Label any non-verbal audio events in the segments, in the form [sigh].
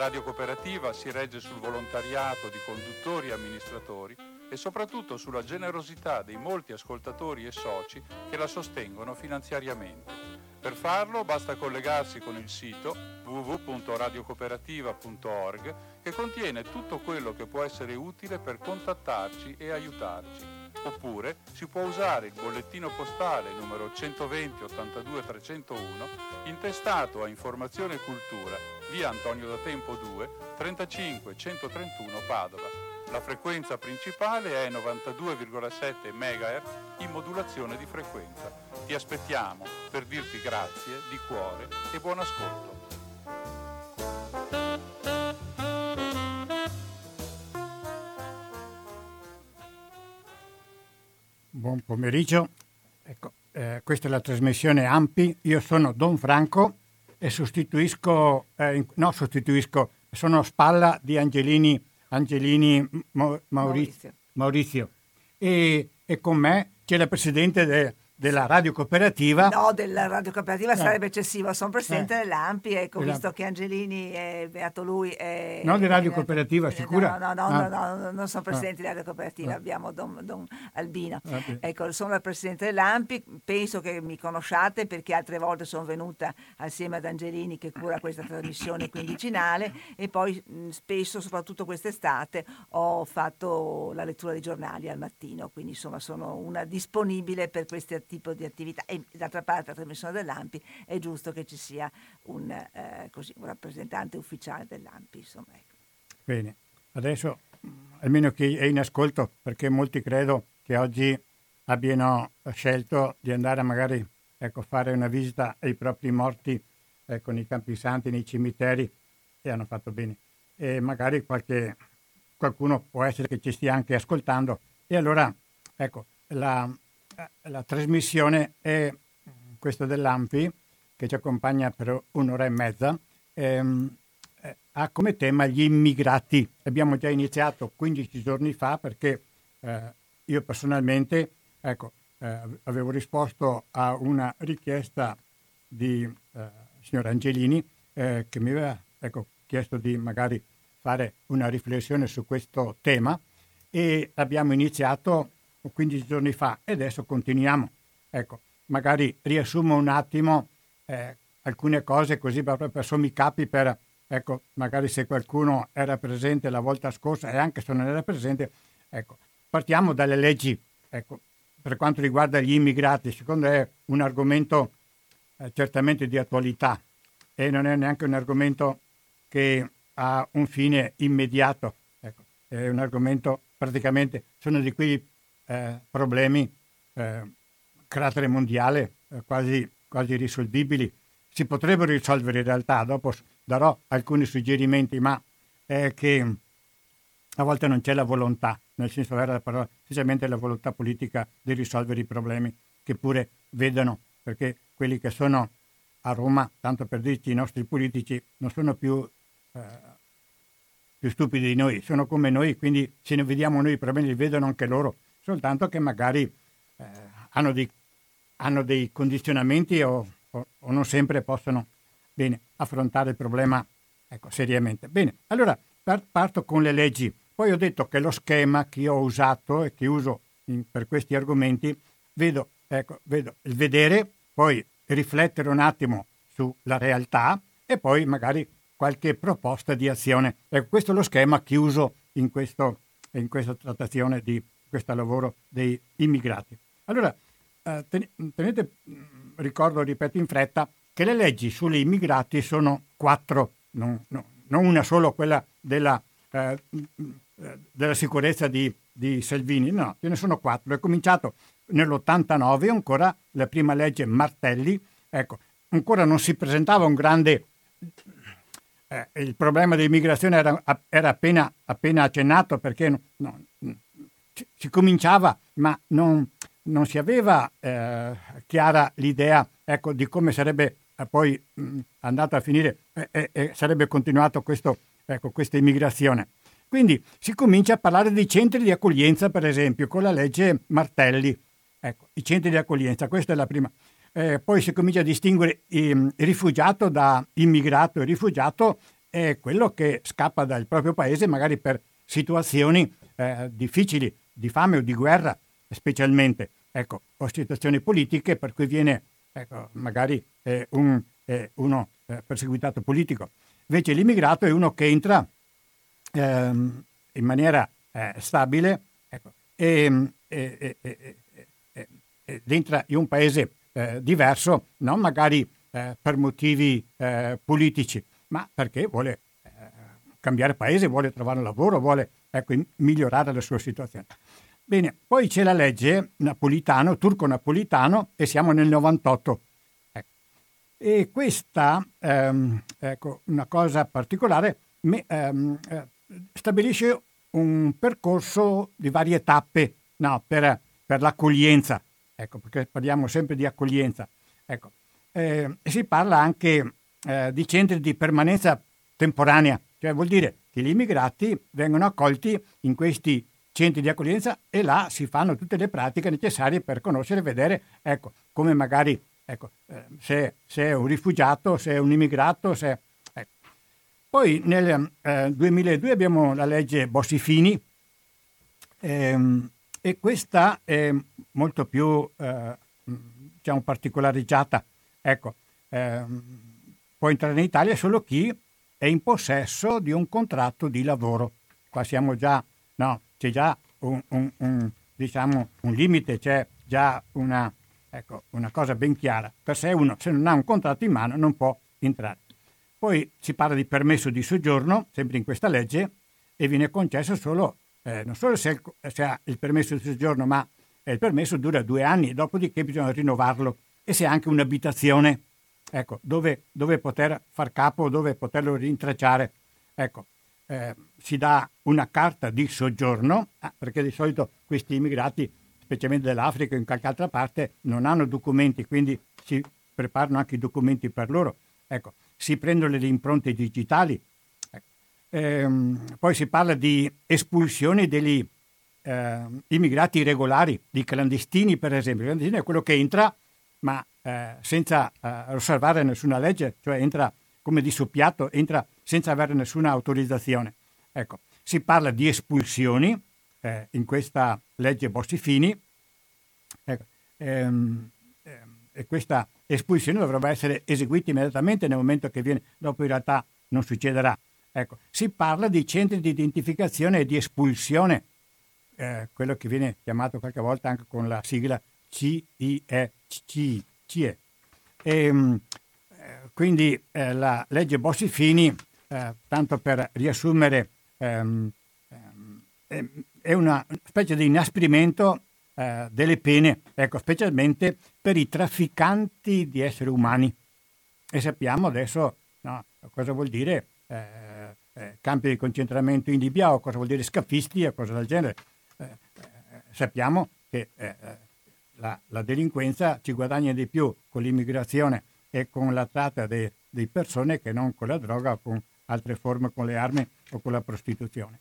Radio Cooperativa si regge sul volontariato di conduttori e amministratori e soprattutto sulla generosità dei molti ascoltatori e soci che la sostengono finanziariamente. Per farlo basta collegarsi con il sito www.radiocooperativa.org che contiene tutto quello che può essere utile per contattarci e aiutarci. Oppure si può usare il bollettino postale numero 120 82 301 intestato a Informazione e Cultura, via Antonio da Tempo 2, 35 131 Padova la frequenza principale è 92,7 MHz in modulazione di frequenza. Ti aspettiamo per dirti grazie di cuore e buon ascolto. Buon pomeriggio, ecco, eh, questa è la trasmissione AMPI, io sono Don Franco e sostituisco, eh, no sostituisco, sono spalla di Angelini Angelini Maurizio, Maurizio. Maurizio. E, e, con me c'è la presidente de, della radio cooperativa. No, della radio cooperativa eh. sarebbe eccessivo, sono presidente eh. dell'Ampi, ecco, visto la... che Angelini è beato lui. È, no, di radio cooperativa, è, sicura? No, no, no, ah. no, no, non sono presidente ah. della radio cooperativa, ah. abbiamo Don, Don Albino. Ah, ecco, sono la presidente dell'Ampi, penso che mi conosciate perché altre volte sono venuta assieme ad Angelini che cura questa trasmissione quindicinale e poi mh, spesso, soprattutto quest'estate, ho fatto la lettura dei giornali al mattino, quindi insomma sono una disponibile per queste attività tipo di attività e d'altra parte la trasmissione dell'AMPI è giusto che ci sia un, eh, così, un rappresentante ufficiale dell'AMPI. Insomma, ecco. Bene, adesso almeno chi è in ascolto, perché molti credo che oggi abbiano scelto di andare a magari ecco, fare una visita ai propri morti ecco, nei campi santi, nei cimiteri e hanno fatto bene. E magari qualche, qualcuno può essere che ci stia anche ascoltando. E allora, ecco, la, la trasmissione è questa dell'AMPI, che ci accompagna per un'ora e mezza, ehm, eh, ha come tema gli immigrati. Abbiamo già iniziato 15 giorni fa perché eh, io personalmente ecco, eh, avevo risposto a una richiesta di eh, signor Angelini eh, che mi aveva ecco, chiesto di magari fare una riflessione su questo tema e abbiamo iniziato 15 giorni fa e adesso continuiamo. Ecco, magari riassumo un attimo eh, alcune cose così proprio per sommi capi per, ecco, magari se qualcuno era presente la volta scorsa e anche se non era presente, ecco, partiamo dalle leggi, ecco, per quanto riguarda gli immigrati, secondo me è un argomento eh, certamente di attualità e non è neanche un argomento che ha un fine immediato, ecco, è un argomento praticamente, sono di quei eh, problemi eh, carattere mondiale eh, quasi, quasi risolvibili. Si potrebbero risolvere in realtà, dopo darò alcuni suggerimenti, ma è che a volte non c'è la volontà, nel senso vera della parola, specialmente la volontà politica di risolvere i problemi che pure vedono, perché quelli che sono a Roma, tanto per dirci i nostri politici, non sono più, eh, più stupidi di noi, sono come noi, quindi se ne vediamo noi i problemi li vedono anche loro soltanto che magari eh, hanno, dei, hanno, dei, condizionamenti o, o, o, non sempre possono bene, affrontare il problema ecco, seriamente. Bene, allora parto con le leggi. Poi ho detto che lo schema che ho usato e che uso in, per questi argomenti, vedo, ecco, vedo il vedere, poi riflettere un attimo sulla realtà e poi magari qualche proposta di azione. Ecco, questo è lo schema che uso in, questo, in questa trattazione di questo lavoro dei immigrati. Allora, eh, tenete, mm, ricordo, ripeto in fretta, che le leggi sugli immigrati sono quattro, non, no, non una solo, quella della, eh, mm, della sicurezza di, di, Salvini, no, ce ne sono quattro. È cominciato nell'89, ancora la prima legge Martelli, ecco, ancora non si presentava un grande eh, il problema dell'immigrazione era, era appena, appena, accennato perché no, si cominciava, ma non, non si aveva eh, chiara l'idea ecco, di come sarebbe eh, poi mh, andata a finire e eh, sarebbe continuato questo, ecco, questa immigrazione. Quindi si comincia a parlare di centri di accoglienza, per esempio, con la legge Martelli. Ecco, i centri di accoglienza, questa è la prima. Eh, poi si comincia a distinguere il rifugiato da immigrato. Il rifugiato è quello che scappa dal proprio paese magari per situazioni eh, difficili, di fame o di guerra specialmente, ecco, o situazioni politiche per cui viene ecco, magari eh, un, eh, uno eh, perseguitato politico. Invece l'immigrato è uno che entra ehm, in maniera eh, stabile ecco, e, e, e, ed entra in un paese eh, diverso, non magari per motivi politici, ma perché vuole cambiare paese, vuole trovare un lavoro, vuole ecco, migliorare la sua situazione. Bene, poi c'è la legge napolitano, turco-napolitano, e siamo nel 98. Ecco. E questa, ehm, ecco, una cosa particolare, me, ehm, eh, stabilisce un percorso di varie tappe no, per, per, l'accoglienza, ecco, perché parliamo sempre di accoglienza. Ecco. Eh, si parla anche eh, di centri di permanenza temporanea, cioè vuol dire che gli immigrati vengono accolti in questi centri di accoglienza e là si fanno tutte le pratiche necessarie per conoscere e vedere ecco, come magari ecco, eh, se, se, è un rifugiato, se è un immigrato. Se, ecco. Poi nel eh, 2002 abbiamo la legge Bossi-Fini ehm, e questa è molto più eh, diciamo, particolareggiata. Ecco, ehm, può entrare in Italia solo chi è in possesso di un contratto di lavoro. Qua siamo già, no, c'è già un, un, un, diciamo, un limite, c'è già una, ecco, una cosa ben chiara. Per sé uno, se non ha un contratto in mano, non può entrare. Poi si parla di permesso di soggiorno, sempre in questa legge, e viene concesso solo, eh, non solo se, se, ha il permesso di soggiorno, ma il permesso dura due anni, dopodiché bisogna rinnovarlo. E se ha anche un'abitazione, ecco, dove, dove poter far capo, dove poterlo rintracciare. Ecco, eh, si dà una carta di soggiorno, ah, perché di solito questi immigrati, specialmente dell'Africa o in qualche altra parte, non hanno documenti, quindi si preparano anche i documenti per loro. Ecco, si prendono le impronte digitali. Ecco. Ehm, poi si parla di espulsione degli eh, immigrati irregolari, di clandestini per esempio. Il clandestino è quello che entra ma eh, senza eh, osservare nessuna legge, cioè entra come di soppiatto, entra senza avere nessuna autorizzazione. Ecco, si parla di espulsioni eh, in questa legge Bossi-Fini ecco, ehm, ehm, e questa espulsione dovrebbe essere eseguita immediatamente nel momento che viene, dopo in realtà non succederà. Ecco, si parla di centri di identificazione e di espulsione, eh, quello che viene chiamato qualche volta anche con la sigla CIE. CIE. E, ehm, eh, quindi eh, la legge Bossi-Fini eh, tanto per riassumere, ehm, ehm, è una specie di inasprimento eh, delle pene, ecco, specialmente per i trafficanti di esseri umani. E sappiamo adesso no, cosa vuol dire eh, eh, campi di concentramento in Libia o cosa vuol dire scafisti e cose del genere. Sappiamo che la, la, delinquenza ci guadagna di più con l'immigrazione e con la tratta di persone che non con la droga o con altre forme con le armi o con la prostituzione.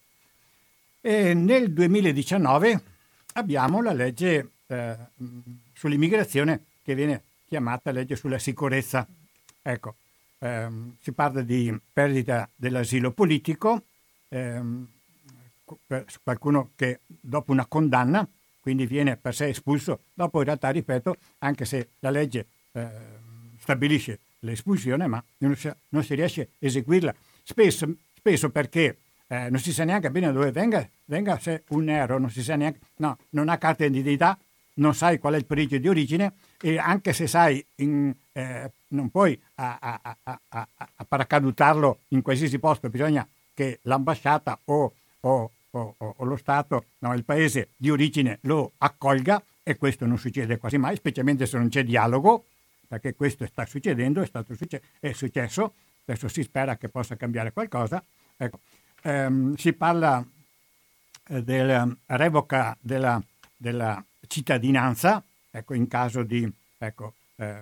E nel 2019 abbiamo la legge eh, sull'immigrazione che viene chiamata legge sulla sicurezza. Ecco, ehm, si parla di perdita dell'asilo politico, ehm, qualcuno che dopo una condanna, quindi viene per sé espulso, dopo in realtà, ripeto, anche se la legge eh, stabilisce l'espulsione, ma non si, non si riesce a eseguirla. Spesso, spesso perché eh, non si sa neanche bene dove venga, venga se un nero, non si sa neanche, no, non ha carta di identità, non sai qual è il paese di origine e anche se sai, in, eh, non puoi a, a, a, a, paracadutarlo in qualsiasi posto, bisogna che l'ambasciata o, o, o, o lo Stato, no, il paese di origine lo accolga e questo non succede quasi mai, specialmente se non c'è dialogo, perché questo sta succedendo, è, stato succe- è successo adesso si spera che possa cambiare qualcosa. Ecco, ehm, si parla eh, della revoca della, della cittadinanza, ecco, in caso di, ecco, eh,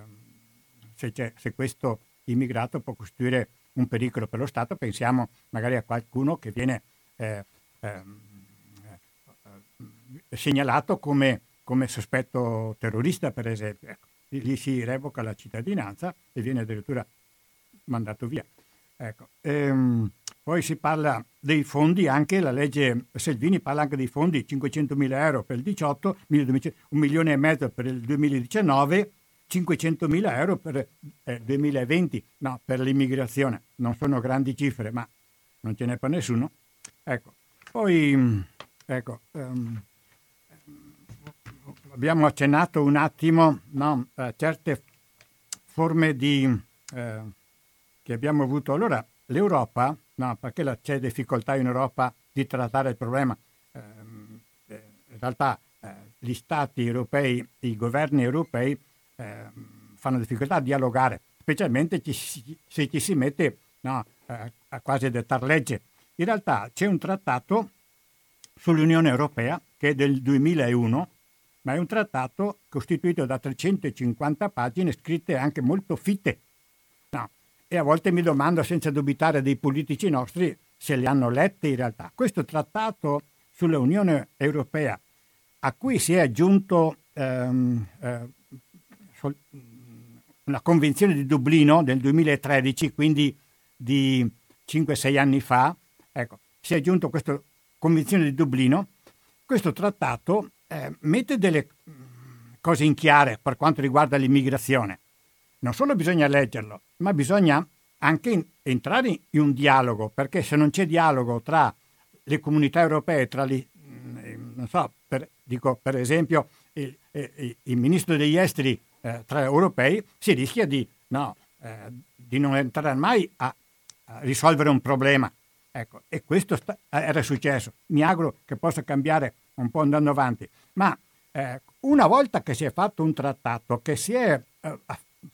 se, se, questo immigrato può costituire un pericolo per lo Stato, pensiamo magari a qualcuno che viene eh, ehm, eh, segnalato come, come, sospetto terrorista, per esempio. Ecco, lì si revoca la cittadinanza e viene addirittura mandato via. Ecco, ehm, poi si parla dei fondi, anche la legge Selvini parla anche dei fondi, 500 mila euro per il 18, un milione e mezzo per il 2019, 500 mila euro per il eh, 2020, no, per l'immigrazione. Non sono grandi cifre, ma non ce n'è per nessuno. Ecco, poi ecco, um, abbiamo accennato un attimo no, a certe forme di, eh, che abbiamo avuto. Allora, l'Europa, no, perché c'è difficoltà in Europa di trattare il problema? Ehm, eh, in realtà eh, gli stati europei, i governi europei eh, fanno difficoltà a dialogare, specialmente ci, se ci si mette no, a quasi a dettare legge. In realtà c'è un trattato sull'Unione Europea che è del 2001, ma è un trattato costituito da 350 pagine scritte anche molto fitte. No, e a volte mi domando, senza dubitare dei politici nostri, se li hanno lette in realtà. Questo trattato sull'Unione Europea, a cui si è aggiunto ehm, eh, una convenzione di Dublino del 2013, quindi di 5-6 anni fa, ecco, si è aggiunto questa convenzione di Dublino, questo trattato eh, mette delle cose in chiare per quanto riguarda l'immigrazione. Non solo bisogna leggerlo, ma bisogna anche in, entrare in un dialogo, perché se non c'è dialogo tra le comunità europee, tra gli, mm, non so, per, dico per esempio il, il, il ministro degli esteri eh, tra europei, si rischia di, no, eh, di non entrare mai a, a, risolvere un problema. Ecco, e questo sta, era successo. Mi auguro che possa cambiare un po' andando avanti. Ma eh, una volta che si è fatto un trattato, che si è eh,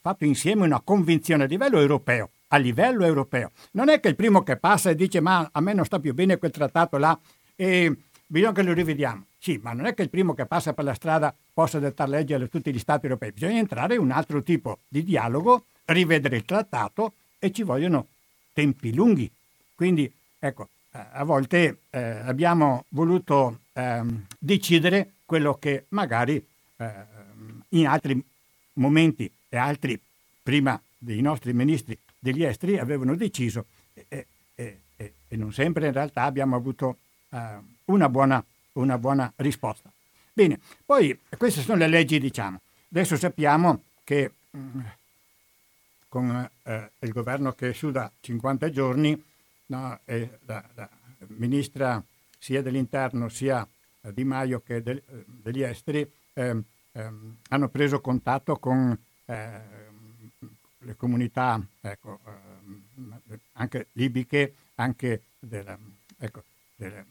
fatto insieme una convinzione a livello europeo, a livello europeo, non è che il primo che passa e dice ma a me non sta più bene quel trattato là e bisogna che lo rivediamo. Sì, ma non è che il primo che passa per la strada possa dettare legge a tutti gli Stati europei, bisogna entrare in un altro tipo di dialogo, rivedere il trattato e ci vogliono tempi lunghi. Quindi, ecco, a volte eh, abbiamo voluto ehm, decidere quello che magari eh, in altri momenti e altri prima dei nostri ministri degli esteri avevano deciso e, e, e, e non sempre in realtà abbiamo avuto eh, una, buona, una buona risposta. Bene, poi queste sono le leggi, diciamo. Adesso sappiamo che mh, mm, con eh, il governo che è su da 50 giorni, no, e la, la ministra sia dell'interno sia di Maio che del, degli esteri eh, eh, hanno preso contatto con eh, le comunità ecco, eh, anche libiche, anche della, ecco, delle,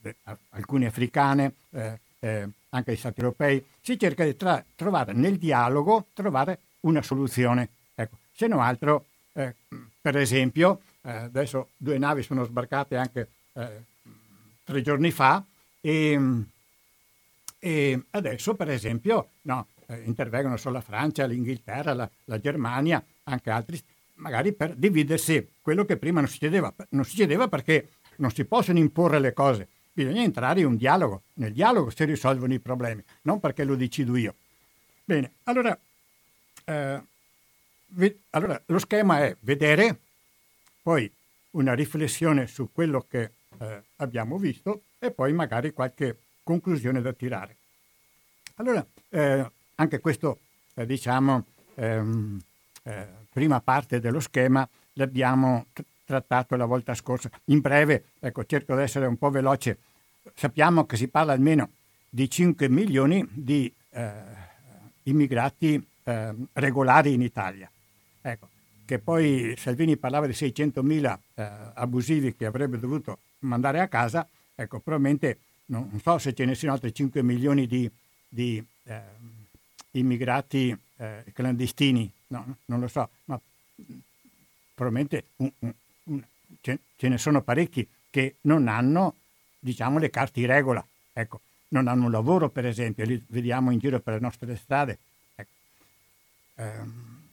de, alcune africane, eh, eh, anche gli stati europei. Si cerca di tra, trovare nel dialogo trovare una soluzione. Ecco, se non altro, per esempio, adesso due navi sono sbarcate anche tre giorni fa e, e adesso, per esempio, no, eh, intervengono solo la Francia, l'Inghilterra, la, la, Germania, anche altri, magari per dividersi quello che prima non succedeva. Non succedeva perché non si possono imporre le cose, bisogna entrare in un dialogo. Nel dialogo si risolvono i problemi, non perché lo decido io. Bene, allora, eh, ve- allora lo schema è vedere, poi una riflessione su quello che eh, abbiamo visto e poi magari qualche conclusione da tirare. Allora, eh, anche questo, eh, diciamo, ehm, eh, prima parte dello schema l'abbiamo t- trattato la volta scorsa. In breve, ecco, cerco di essere un po' veloce. Sappiamo che si parla almeno di 5 milioni di eh, immigrati ehm, regolari in Italia. Ecco, che poi Salvini parlava di 600 mila eh, abusivi che avrebbe dovuto mandare a casa, ecco, probabilmente non, so se ce ne siano altri 5 milioni di, di eh, immigrati eh, clandestini, no, non lo so, ma probabilmente un, un, un, ce, ce, ne sono parecchi che non hanno, diciamo, le carte in regola. Ecco, non hanno un lavoro, per esempio, li vediamo in giro per le nostre strade. Ecco. Eh,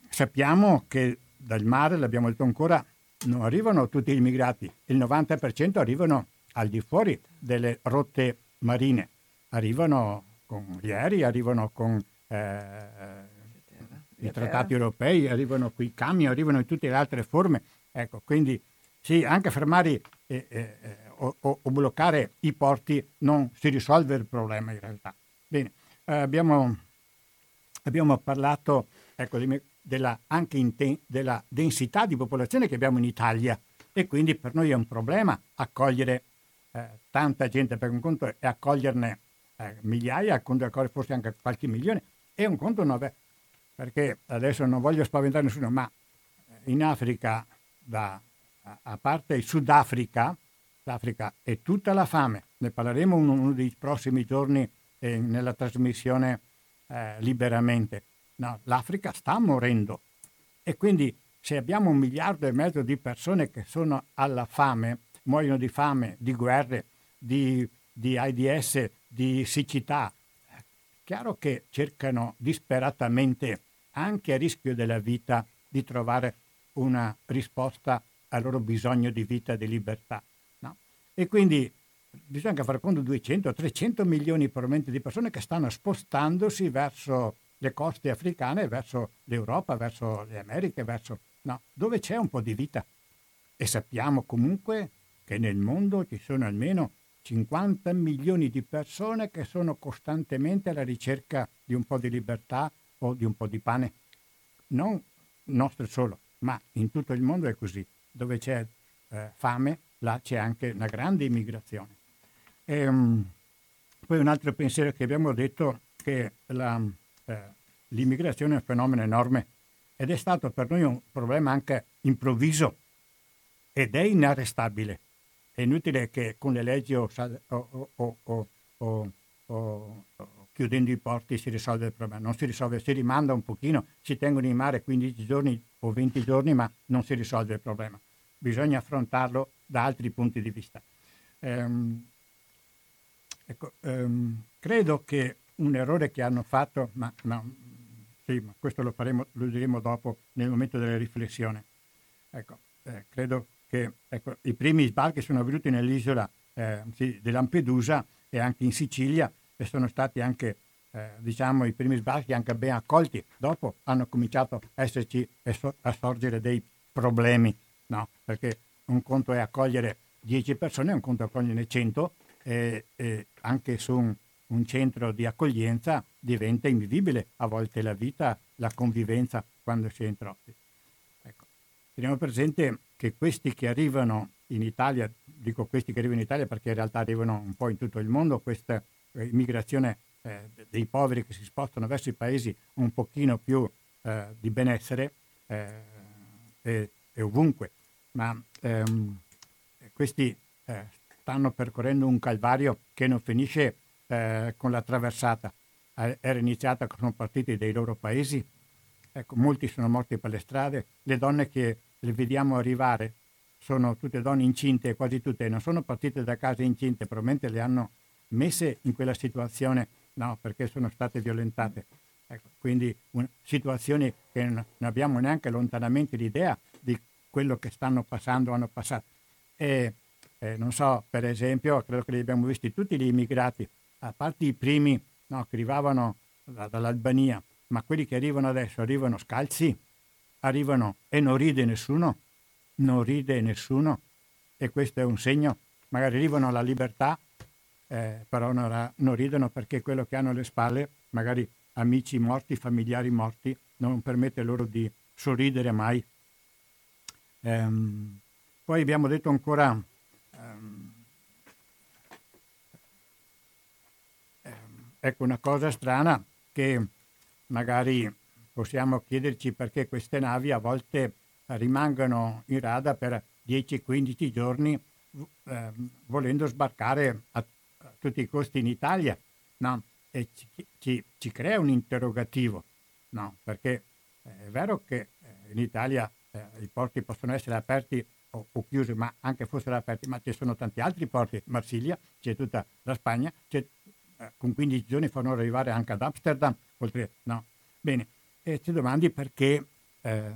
sappiamo che dal mare, l'abbiamo detto ancora, non arrivano tutti gli immigrati, il 90% arrivano al di fuori delle rotte marine, arrivano con gli aerei, arrivano con eh, i trattati europei, arrivano qui i camion, arrivano in tutte le altre forme. Ecco, quindi sì, anche fermare eh, eh, o, o, o, bloccare i porti non si risolve il problema in realtà. Bene, eh, abbiamo, abbiamo, parlato ecco, della, anche te, della densità di popolazione che abbiamo in Italia. E quindi per noi è un problema accogliere eh, tanta gente, per un conto è accoglierne eh, migliaia, forse anche qualche milione, è un conto nuovo, perché adesso non voglio spaventare nessuno, ma in Africa, da, a, a parte il Sudafrica, l'Africa è tutta la fame, ne parleremo uno, uno dei prossimi giorni eh, nella trasmissione eh, liberamente. No, L'Africa sta morendo e quindi se abbiamo un miliardo e mezzo di persone che sono alla fame, muoiono di fame, di guerre, di, di AIDS, di siccità, chiaro che cercano disperatamente, anche a rischio della vita, di trovare una risposta al loro bisogno di vita e di libertà. No? E quindi bisogna fare conto 200-300 milioni probabilmente di persone che stanno spostandosi verso le coste africane, verso l'Europa, verso le Americhe, verso no, dove c'è un po' di vita. E sappiamo comunque che nel mondo ci sono almeno 50 milioni di persone che sono costantemente alla ricerca di un po' di libertà o di un po' di pane. Non nostro solo, ma in tutto il mondo è così. Dove c'è eh, fame, là c'è anche una grande immigrazione. E, um, poi un altro pensiero che abbiamo detto che la, eh, l'immigrazione è un fenomeno enorme ed è stato per noi un problema anche improvviso ed è inarrestabile. È inutile che con le leggi o, o, o, o, chiudendo i porti si risolve il problema. Non si risolve, si rimanda un pochino, si tengono in mare 15 giorni o 20 giorni, ma non si risolve il problema. Bisogna affrontarlo da altri punti di vista. Ehm, ecco, ehm, credo che un errore che hanno fatto, ma, ma, sì, ma questo lo, faremo, lo diremo dopo nel momento della riflessione. Ecco, eh, credo che ecco, i primi sbarchi sono avvenuti nell'isola eh, di Lampedusa e anche in Sicilia e sono stati anche eh, diciamo, i primi sbarchi anche ben accolti. Dopo hanno cominciato a esserci a sorgere dei problemi, no? perché un conto è accogliere 10 persone, un conto è accogliere 100 e, e anche su un, un, centro di accoglienza diventa invivibile a volte la vita, la convivenza quando si è in troppi. Ecco. Teniamo presente che questi che arrivano in Italia, dico questi che arrivano in Italia perché in realtà arrivano un po' in tutto il mondo, questa eh, immigrazione eh, dei poveri che si spostano verso i paesi un pochino più eh, di benessere eh, è, è, ovunque, ma ehm, questi eh, stanno percorrendo un calvario che non finisce eh, con la traversata. Era iniziata, sono partiti dai loro paesi, ecco, molti sono morti per le strade, le donne che le vediamo arrivare sono tutte donne incinte, quasi tutte, non sono partite da casa incinte, probabilmente le hanno messe in quella situazione, no, perché sono state violentate. Ecco, quindi un, situazioni che non, non abbiamo neanche lontanamente l'idea di quello che stanno passando, hanno passato. E, eh, non so, per esempio, credo che li abbiamo visti tutti gli immigrati, a parte i primi no, che arrivavano da, dall'Albania, ma quelli che arrivano adesso arrivano scalzi, arrivano e non ride nessuno, non ride nessuno e questo è un segno, magari arrivano alla libertà, eh, però non, non, ridono perché quello che hanno alle spalle, magari amici morti, familiari morti, non permette loro di sorridere mai. Ehm, poi abbiamo detto ancora, ehm, ehm, ecco una cosa strana che magari possiamo chiederci perché queste navi a volte rimangono in rada per 10-15 giorni eh, volendo sbarcare a, a, tutti i costi in Italia. No? E ci, ci, ci, crea un interrogativo, no? perché è vero che eh, in Italia eh, i porti possono essere aperti o, o, chiusi, ma anche fossero aperti, ma ci sono tanti altri porti, Marsiglia, c'è tutta la Spagna, c'è, eh, con 15 giorni fanno arrivare anche ad Amsterdam, oltre, no? Bene, e ti domandi perché eh,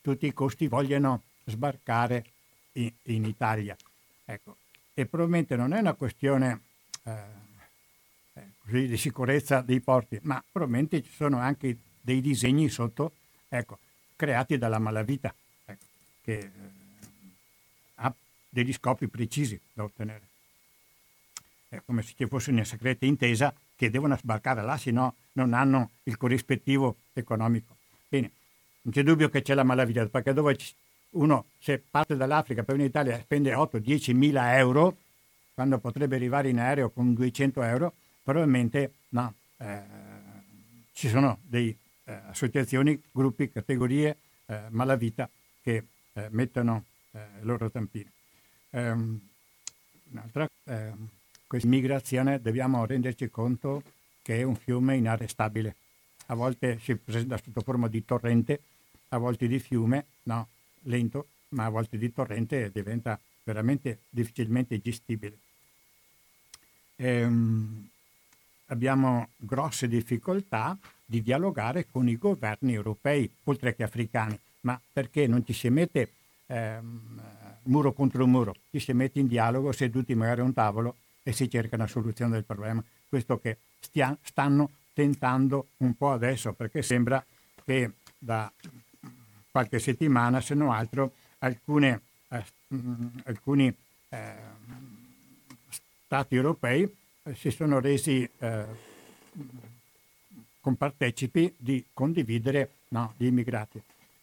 tutti i costi vogliono sbarcare in, in Italia. Ecco. E probabilmente non è una questione eh, così, di sicurezza dei porti, ma probabilmente ci sono anche dei disegni sotto, ecco, creati dalla malavita, ecco, che eh, ha degli scopi precisi da ottenere. È come se ci fosse una segreta intesa che devono sbarcare là, se no non hanno il corrispettivo economico. Bene, non c'è dubbio che c'è la malavita, perché dove uno se parte dall'Africa per venire in Italia spende 8-10 mila euro, quando potrebbe arrivare in aereo con 200 euro, probabilmente no, eh, ci sono delle eh, associazioni, gruppi, categorie, eh, malavita che eh, mettono eh, il loro tampino. Ehm, un'altra, ehm, questa immigrazione dobbiamo renderci conto che è un fiume inarrestabile. A volte si presenta sotto forma di torrente, a volte di fiume, no, lento, ma a volte di torrente diventa veramente difficilmente gestibile. Ehm, abbiamo grosse difficoltà di dialogare con i governi europei, oltre che africani, ma perché non ci si mette ehm, muro contro muro, ci si mette in dialogo seduti magari a un tavolo e si cerca una soluzione del problema. Questo che stia, stanno tentando un po' adesso, perché sembra che da qualche settimana, se non altro, alcune, eh, alcuni eh, stati europei si sono resi eh, compartecipi di condividere no, gli immigrati.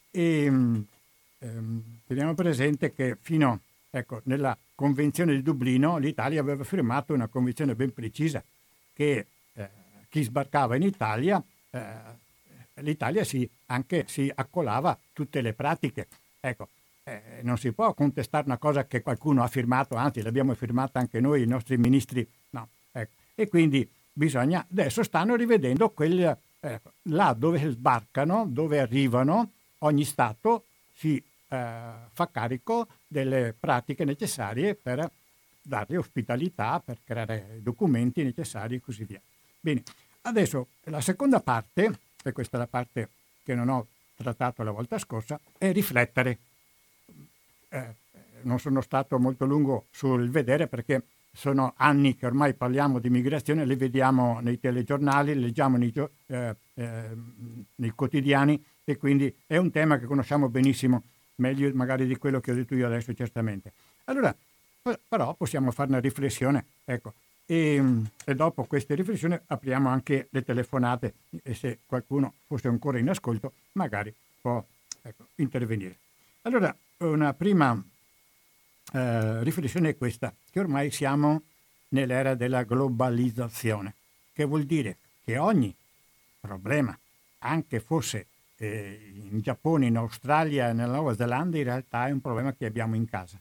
E, ehm, teniamo presente che fino ecco, nella Convenzione di Dublino l'Italia aveva firmato una convenzione ben precisa che eh, chi sbarcava in Italia, eh, l'Italia si, anche si accolava tutte le pratiche. Ecco, eh, non si può contestare una cosa che qualcuno ha firmato, anzi l'abbiamo firmata anche noi, i nostri ministri e quindi bisogna, adesso stanno rivedendo quel, eh, là dove sbarcano, dove arrivano, ogni Stato si eh, fa carico delle pratiche necessarie per dare ospitalità, per creare documenti necessari e così via. Bene, adesso la seconda parte, e questa è la parte che non ho trattato la volta scorsa, è riflettere. Eh, non sono stato molto lungo sul vedere perché sono anni che ormai parliamo di migrazione, le vediamo nei telegiornali, le leggiamo nei, eh, eh, nei, quotidiani e quindi è un tema che conosciamo benissimo, meglio magari di quello che ho detto io adesso certamente. Allora, però possiamo fare una riflessione, ecco, e, e dopo queste riflessioni apriamo anche le telefonate e se qualcuno fosse ancora in ascolto magari può ecco, intervenire. Allora, una prima eh, riflessione è questa, che ormai siamo nell'era della globalizzazione, che vuol dire che ogni problema, anche fosse eh, in Giappone, in Australia, nella Nuova Zelanda, in realtà è un problema che abbiamo in casa.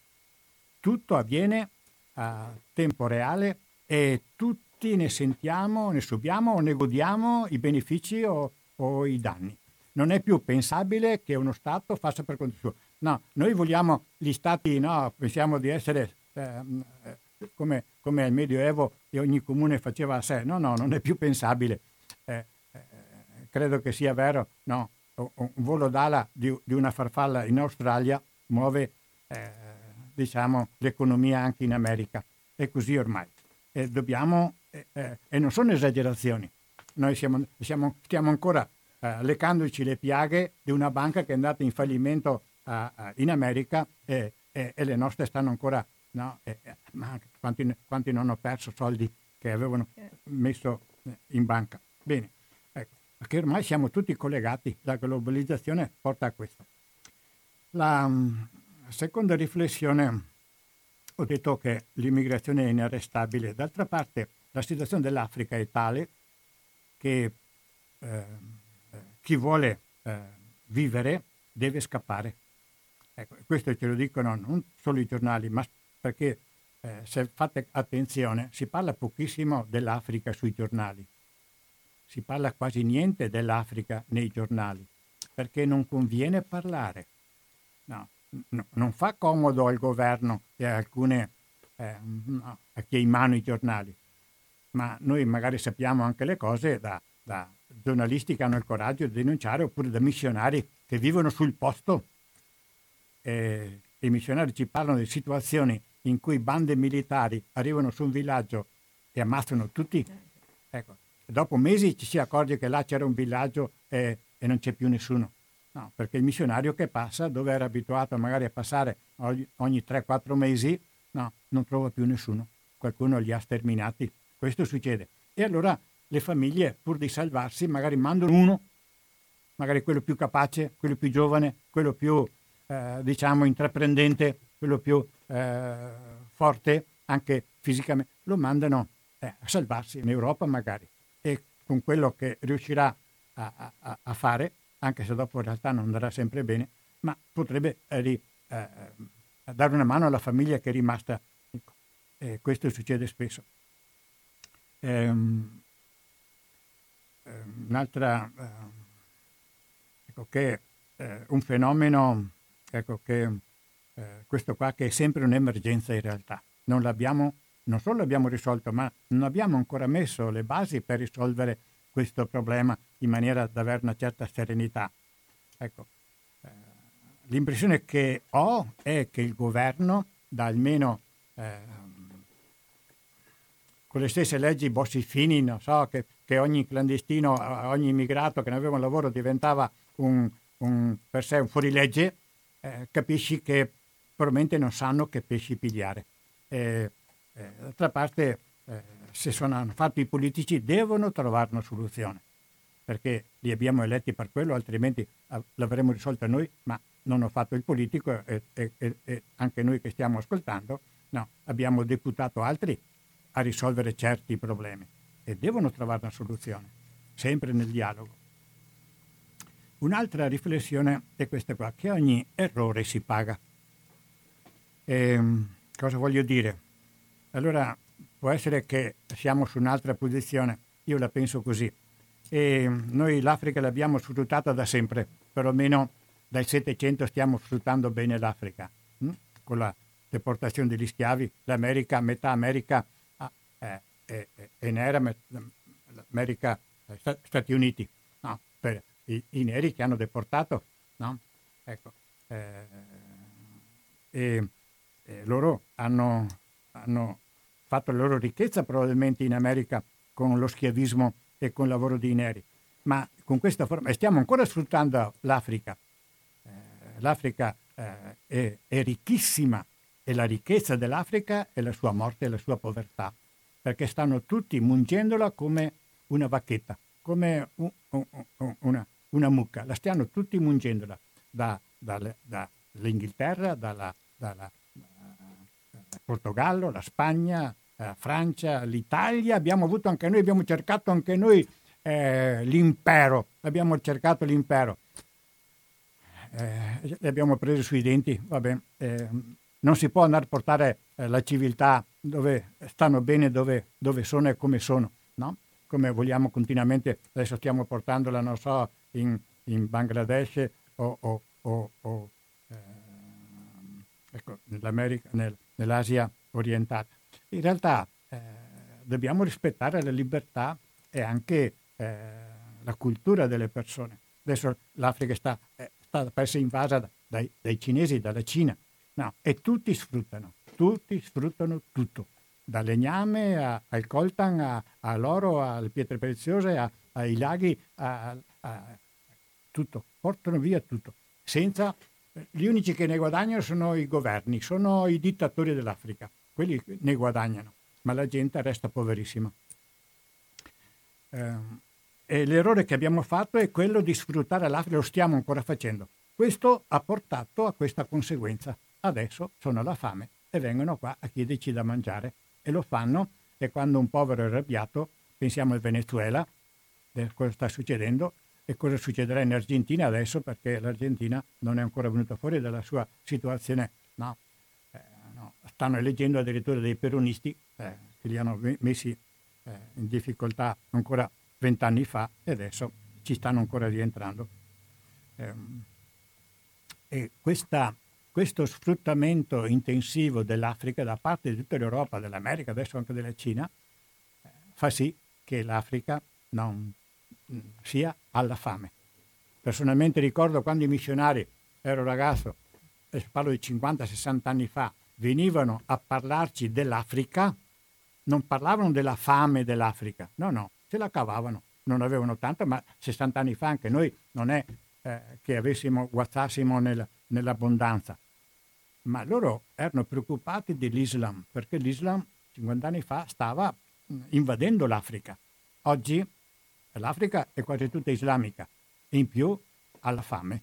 Tutto avviene a tempo reale e tutti ne sentiamo, ne subiamo o ne godiamo i benefici o, o i danni. Non è più pensabile che uno Stato faccia per conto suo. No, noi vogliamo gli stati, no, pensiamo di essere ehm, eh, come, come, al Medioevo e ogni comune faceva a sé. No, no, non è più pensabile. Eh, eh, credo che sia vero, no, un volo d'ala di, di una farfalla in Australia muove eh, diciamo, l'economia anche in America. È così ormai. E, dobbiamo, eh, eh, e non sono esagerazioni. Noi siamo, siamo, stiamo ancora eh, leccandoci le piaghe di una banca che è andata in fallimento in America e, e, e, le nostre stanno ancora, no? Ma quanti, quanti, non hanno perso soldi che avevano messo in banca. Bene, perché ormai siamo tutti collegati, la globalizzazione porta a questo. La um, seconda riflessione, ho detto che l'immigrazione è inarrestabile, d'altra parte la situazione dell'Africa è tale che eh, chi vuole eh, vivere deve scappare. Ecco, questo ce lo dicono non solo i giornali, ma perché eh, se fate attenzione si parla pochissimo dell'Africa sui giornali, si parla quasi niente dell'Africa nei giornali, perché non conviene parlare. no, no, non fa comodo al governo e alcune, eh, no, a chi ha in mano i giornali, ma noi magari sappiamo anche le cose da, da giornalisti che hanno il coraggio di denunciare oppure da missionari che vivono sul posto. E I missionari ci parlano di situazioni in cui bande militari arrivano su un villaggio e ammazzano tutti. Ecco. Dopo mesi ci si accorge che là c'era un villaggio e, e non c'è più nessuno. No, perché il missionario che passa, dove era abituato magari a passare ogni, ogni 3-4 mesi, no, non trova più nessuno. Qualcuno li ha sterminati. Questo succede. E allora le famiglie, pur di salvarsi, magari mandano uno, magari quello più capace, quello più giovane, quello più, eh, diciamo, intraprendente, quello più eh, forte, anche fisicamente, lo mandano eh, a salvarsi in Europa magari. Con quello che riuscirà a, a, a, fare, anche se dopo in realtà non andrà sempre bene, ma potrebbe eh, eh dare una mano alla famiglia che è rimasta. Ecco, questo succede spesso. Ehm, Ehm, un'altra, eh, ecco che eh, un fenomeno, ecco che eh, questo qua che è sempre un'emergenza in realtà, non l'abbiamo, non solo l'abbiamo risolto, ma non abbiamo ancora messo le basi per risolvere questo problema in maniera da avere una certa serenità. Ecco, eh, l'impressione che ho è che il governo, da almeno eh, con le stesse leggi Bossi-Fini, non so, che, che, ogni clandestino, ogni immigrato che non aveva un lavoro diventava un, un, per sé un fuorilegge, eh, capisci che probabilmente non sanno che pesci pigliare. Eh, eh, d'altra parte, eh, se sono fatti i politici, devono trovare una soluzione, perché li abbiamo eletti per quello, altrimenti l'avremmo risolta noi, ma non ho fatto il politico e, e, e anche noi che stiamo ascoltando, no, abbiamo deputato altri a risolvere certi problemi e devono trovare una soluzione, sempre nel dialogo. Un'altra riflessione è questa qua, che ogni errore si paga. E, ehm, cosa voglio dire? Allora, può essere che siamo su un'altra posizione, io la penso così. E noi l'Africa l'abbiamo sfruttata da sempre, perlomeno dal Settecento stiamo sfruttando bene l'Africa, hm? con la deportazione degli schiavi, l'America, metà America eh, eh, eh, era l'America, eh, Stati Uniti, no? per i, i, neri che hanno deportato, no? ecco, e, loro hanno, hanno fatto la loro ricchezza probabilmente in America con lo schiavismo e con il lavoro dei neri, ma con questa forma, e stiamo ancora sfruttando l'Africa. Eh, L'Africa eh, è, è, ricchissima e la ricchezza dell'Africa è la sua morte e la sua povertà perché stanno tutti mungendola come una vacchetta, come un, un, un, una, una, mucca, la stanno tutti mungendola da, da, dall'Inghilterra, dalla, dalla, da Portogallo, la Spagna, la Francia, l'Italia, abbiamo avuto anche noi, abbiamo cercato anche noi eh, l'impero, abbiamo cercato l'impero. Eh, li abbiamo presi sui denti, vabbè, eh, non si può andare a portare eh, la civiltà dove stanno bene, dove, dove sono e come sono, no? come vogliamo continuamente, adesso stiamo portandola, non so, in, in Bangladesh o, o, o, o eh, ecco, nel, nell'Asia orientale. In realtà eh, dobbiamo rispettare la libertà e anche eh, la cultura delle persone. Adesso l'Africa sta, eh, sta per essere invasa dai, dai cinesi, dalla Cina, no, e tutti sfruttano tutti sfruttano tutto, dal legname a, al coltan, a, all'oro, alle pietre preziose, a, ai laghi, a, tutto, portano via tutto. Senza, gli unici che ne guadagnano sono i governi, sono i dittatori dell'Africa, quelli ne guadagnano, ma la gente resta poverissima. Eh, e l'errore che abbiamo fatto è quello di sfruttare l'Africa, lo stiamo ancora facendo. Questo ha portato a questa conseguenza. Adesso sono alla fame e vengono qua a chiederci da mangiare e lo fanno e quando un povero è arrabbiato, pensiamo al Venezuela, cosa sta succedendo e cosa succederà in Argentina adesso perché l'Argentina non è ancora venuta fuori dalla sua situazione, no, eh, no. stanno eleggendo addirittura dei peronisti eh, che li hanno messi eh, in difficoltà ancora vent'anni fa e adesso ci stanno ancora rientrando. Ehm, e questa, questo sfruttamento intensivo dell'Africa da parte di tutta l'Europa, dell'America, adesso anche della Cina, eh, fa sì che l'Africa non mm, sia alla fame. Personalmente ricordo quando i missionari, ero ragazzo, parlo di 50-60 anni fa, venivano a parlarci dell'Africa, non parlavano della fame dell'Africa, no, no, se la cavavano, non avevano tanto, ma 60 anni fa anche noi non è eh, che avessimo, guazzassimo nel, nell'abbondanza, ma loro erano preoccupati dell'Islam, perché l'Islam 50 anni fa stava invadendo l'Africa. Oggi l'Africa è quasi tutta islamica, e in più ha la fame.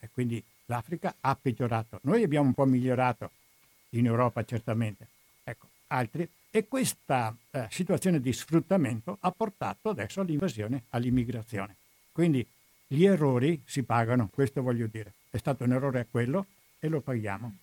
E quindi l'Africa ha peggiorato. Noi abbiamo un po' migliorato in Europa certamente, ecco, altri. E questa eh, situazione di sfruttamento ha portato adesso all'invasione, all'immigrazione. Quindi gli errori si pagano, questo voglio dire. È stato un errore quello e lo paghiamo.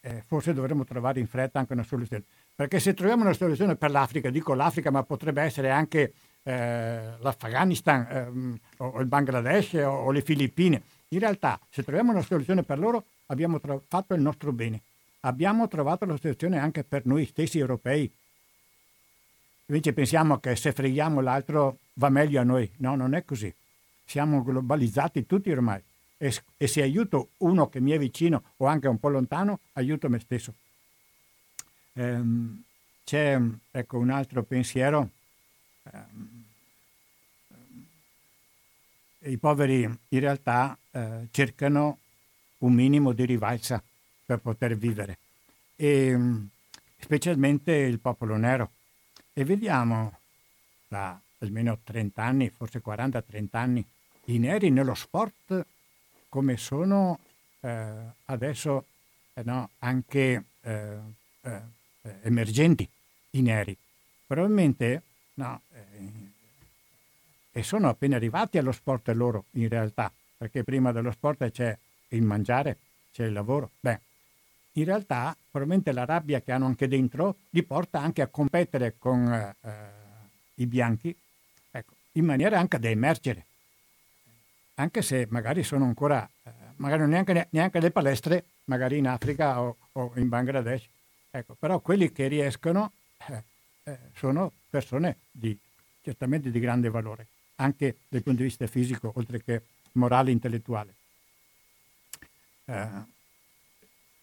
Eh, forse dovremmo trovare in fretta anche una soluzione. Perché se troviamo una soluzione per l'Africa, dico l'Africa, ma potrebbe essere anche eh, l'Afghanistan ehm, o il Bangladesh o, o, le Filippine. In realtà, se troviamo una soluzione per loro, abbiamo tro- fatto il nostro bene. Abbiamo trovato la soluzione anche per noi stessi europei. Invece pensiamo che se freghiamo l'altro va meglio a noi. No, non è così. Siamo globalizzati tutti ormai. E, e se aiuto uno che mi è vicino o anche un po' lontano, aiuto me stesso. Ehm, c'è ecco, un altro pensiero Ehm, i poveri in realtà eh, cercano un minimo di rivalsa per poter vivere, e, ehm, specialmente il popolo nero. E vediamo da almeno 30 anni, forse 40-30 anni, i neri nello sport come sono eh, adesso eh, no, anche eh, eh, emergenti i neri. Probabilmente No, eh, e sono appena arrivati allo sport loro in realtà, perché prima dello sport c'è il mangiare, c'è il lavoro. Beh, in realtà probabilmente la rabbia che hanno anche dentro li porta anche a competere con eh, i bianchi, ecco, in maniera anche da emergere, anche se magari sono ancora, eh, magari neanche, neanche le palestre, magari in Africa o, o in Bangladesh, ecco, però quelli che riescono eh, eh, sono persone di, certamente di grande valore, anche dal punto di vista fisico, oltre che morale e intellettuale. Eh,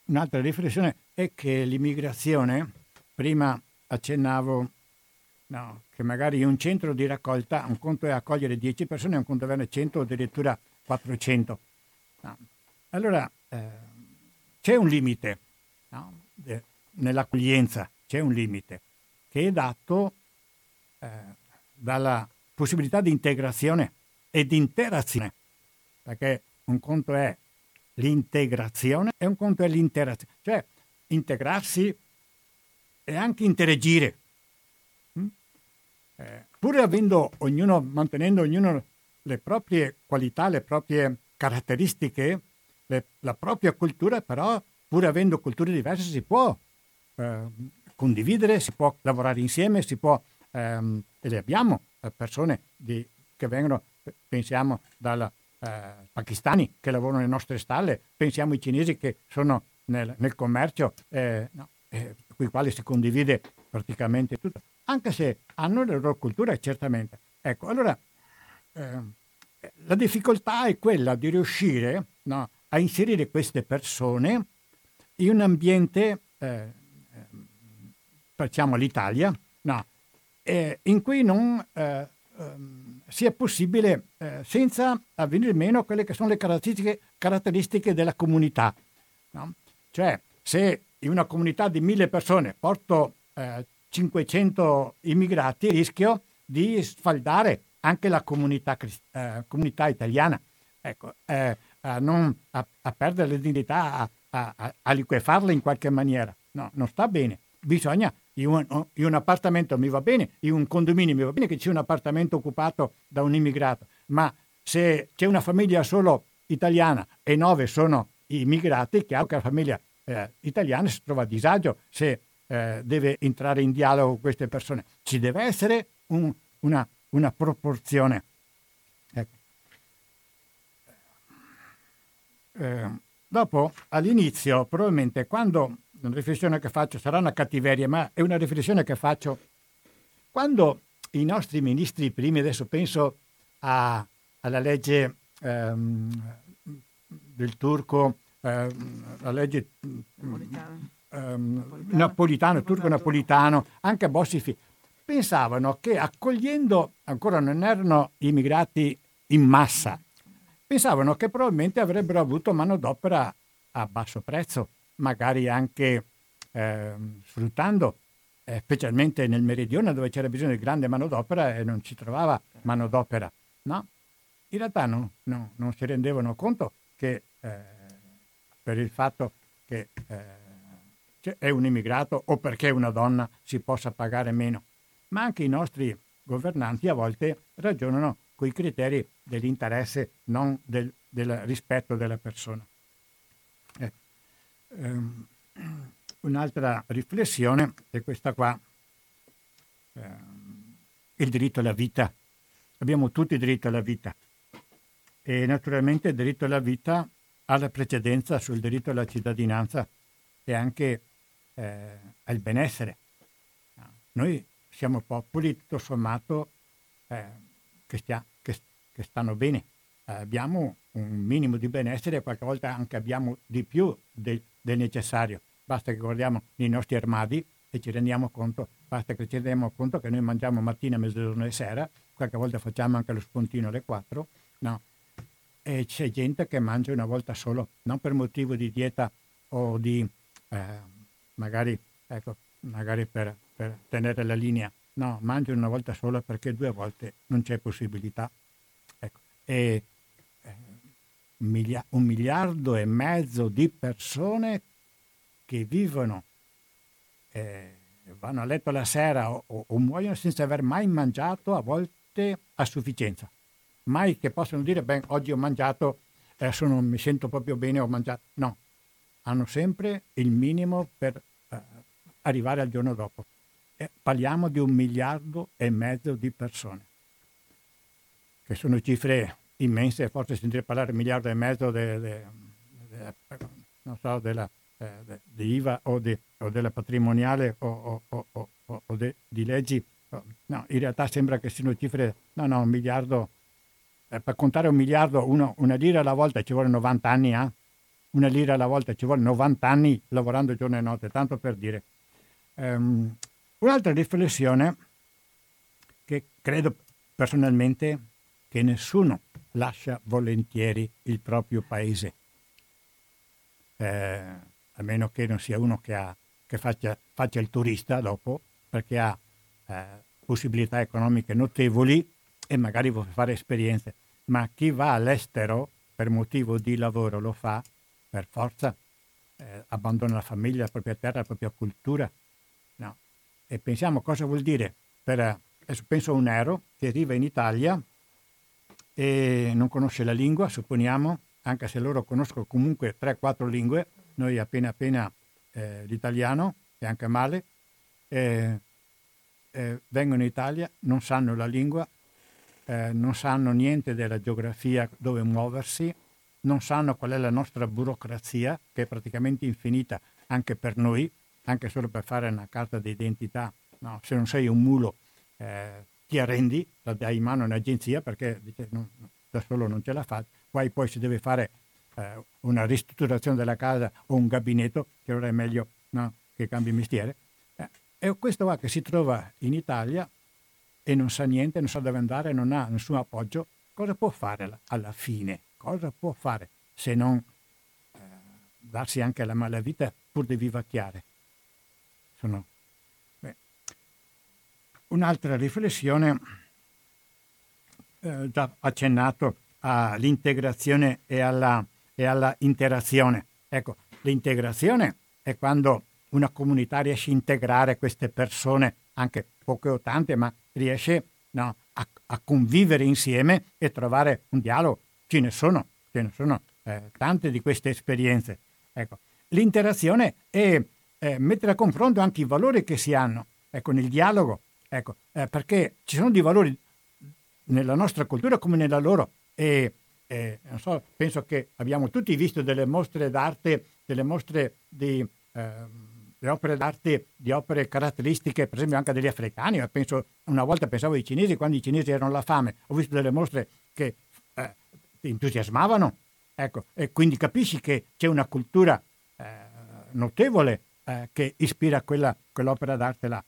un'altra riflessione è che l'immigrazione, prima accennavo no, che magari un centro di raccolta un conto è accogliere 10 persone, un conto è averne 100 o addirittura 400. No. Allora eh, c'è un limite no? nell'accoglienza, c'è un limite che è dato eh, dalla possibilità di integrazione e di interazione, perché un conto è l'integrazione e un conto è l'interazione, cioè integrarsi e anche interagire. Mm? Eh, pur avendo ognuno, mantenendo ognuno le proprie qualità, le proprie caratteristiche, le, la propria cultura, però pur avendo culture diverse si può eh, condividere, si può lavorare insieme, si può, ehm, e le abbiamo persone di, che vengono, pensiamo, dal eh, pakistani che lavorano nelle nostre stalle, pensiamo ai cinesi che sono nel, nel commercio, eh, no, eh, con i quali si condivide praticamente tutto, anche se hanno la loro cultura, certamente. Ecco, allora ehm, la difficoltà è quella di riuscire no, a inserire queste persone in un ambiente eh, facciamo l'Italia, no, eh, in cui non eh, ehm, sia possibile eh, senza avvenire meno quelle che sono le caratteristiche, caratteristiche della comunità. No? Cioè, se in una comunità di mille persone porto 500 eh, immigrati, rischio di sfaldare anche la comunità, eh, comunità italiana. Ecco, eh, a, non, a, a, perdere l'identità, a, a, a liquefarla in qualche maniera. No, non sta bene. Bisogna in un, in un, appartamento mi va bene, in un condominio mi va bene che c'è un appartamento occupato da un immigrato, ma se c'è una famiglia solo italiana e nove sono immigrati, è chiaro che la famiglia eh, italiana si trova a disagio se eh, deve entrare in dialogo con queste persone. Ci deve essere un, una, una, proporzione. Ecco. Eh, dopo, all'inizio, probabilmente quando, una riflessione che faccio, sarà una cattiveria, ma è una riflessione che faccio, quando i nostri ministri primi, adesso penso a, alla legge ehm, del turco, ehm, la legge ehm, napolitano. turco napolitano, anche a Bossi, pensavano che accogliendo, ancora non erano immigrati in massa, pensavano che probabilmente avrebbero avuto manodopera a basso prezzo, magari anche eh, sfruttando, eh, specialmente nel meridione dove c'era bisogno di grande manodopera e non si trovava manodopera. No? In realtà no, no, non si rendevano conto che eh, per il fatto che eh, è un immigrato o perché una donna si possa pagare meno, ma anche i nostri governanti a volte ragionano con i criteri dell'interesse, non del, del rispetto della persona. Eh, ehm, un'altra riflessione è questa qua, eh, il diritto alla vita. Abbiamo tutti diritto alla vita e naturalmente il diritto alla vita ha la precedenza sul diritto alla cittadinanza e anche eh, al benessere. Noi siamo popoli tutto sommato eh, che, stia, che, che, stanno bene, eh, abbiamo un minimo di benessere qualche volta anche abbiamo di più del, del necessario. Basta che guardiamo nei nostri armadi e ci rendiamo conto, basta che ci rendiamo conto che noi mangiamo mattina, mezzogiorno e sera, qualche volta facciamo anche lo spuntino alle 4, no? E c'è gente che mangia una volta solo, non per motivo di dieta o di eh, magari, ecco, magari per, per tenere la linea, no, mangia una volta sola perché due volte non c'è possibilità. Ecco. E un miliardo e mezzo di persone che vivono, eh, vanno a letto la sera o, o, muoiono senza aver mai mangiato a volte a sufficienza. Mai che possano dire, beh, oggi ho mangiato, adesso non mi sento proprio bene, ho mangiato. No, hanno sempre il minimo per eh, arrivare al giorno dopo. E parliamo di un miliardo e mezzo di persone, che sono cifre immense, forse sentire parlare di miliardo e mezzo de, de, de, so, della, eh, di IVA o, o, della patrimoniale o, o, o di leggi. No, in realtà sembra che siano cifre, no, no, un miliardo, eh, per contare un miliardo, uno, una lira alla volta ci vuole 90 anni, eh? una lira alla volta ci vuole 90 anni lavorando giorno e notte, tanto per dire. Um, Un'altra riflessione che credo personalmente che nessuno lascia volentieri il proprio paese, eh, a meno che non sia uno che, ha, che faccia, faccia, il turista dopo, perché ha eh, possibilità economiche notevoli e magari vuole fare esperienze, ma chi va all'estero per motivo di lavoro lo fa per forza, eh, abbandona la famiglia, la propria terra, la propria cultura. E pensiamo cosa vuol dire per, penso a un nero che arriva in Italia e non conosce la lingua, supponiamo, anche se loro conoscono comunque 3-4 lingue, noi appena appena eh, l'italiano, e anche male, eh, eh, vengono in Italia, non sanno la lingua, eh, non sanno niente della geografia dove muoversi, non sanno qual è la nostra burocrazia, che è praticamente infinita anche per noi, anche solo per fare una carta d'identità. No, se non sei un mulo eh, ti arrendi, la dai in mano un'agenzia perché dice, no, da solo non ce la fa, poi poi si deve fare eh, una ristrutturazione della casa o un gabinetto, che allora è meglio no, che cambi mestiere. Eh, e questo qua che si trova in Italia e non sa niente, non sa dove andare, non ha nessun appoggio, cosa può fare alla fine? Cosa può fare se non eh, darsi anche la malavita pur di vivacchiare? sono... Un'altra riflessione, eh, già accennato all'integrazione e alla, e alla interazione. Ecco, l'integrazione è quando una comunità riesce a integrare queste persone, anche poche o tante, ma riesce no, a, a, convivere insieme e trovare un dialogo. Ce ne sono, ce ne sono eh, tante di queste esperienze. Ecco, l'interazione è eh, mettere a confronto anche i valori che si hanno, ecco, nel dialogo, ecco, eh, perché ci sono dei valori nella nostra cultura come nella loro e, eh, so, penso che abbiamo tutti visto delle mostre d'arte, delle mostre di, eh, opere d'arte, di opere caratteristiche, per esempio anche degli africani. Penso, una volta pensavo ai cinesi, quando i cinesi erano la fame, ho visto delle mostre che eh, ti entusiasmavano. Ecco, e quindi capisci che c'è una cultura eh, notevole eh, che ispira quella, quell'opera d'arte là.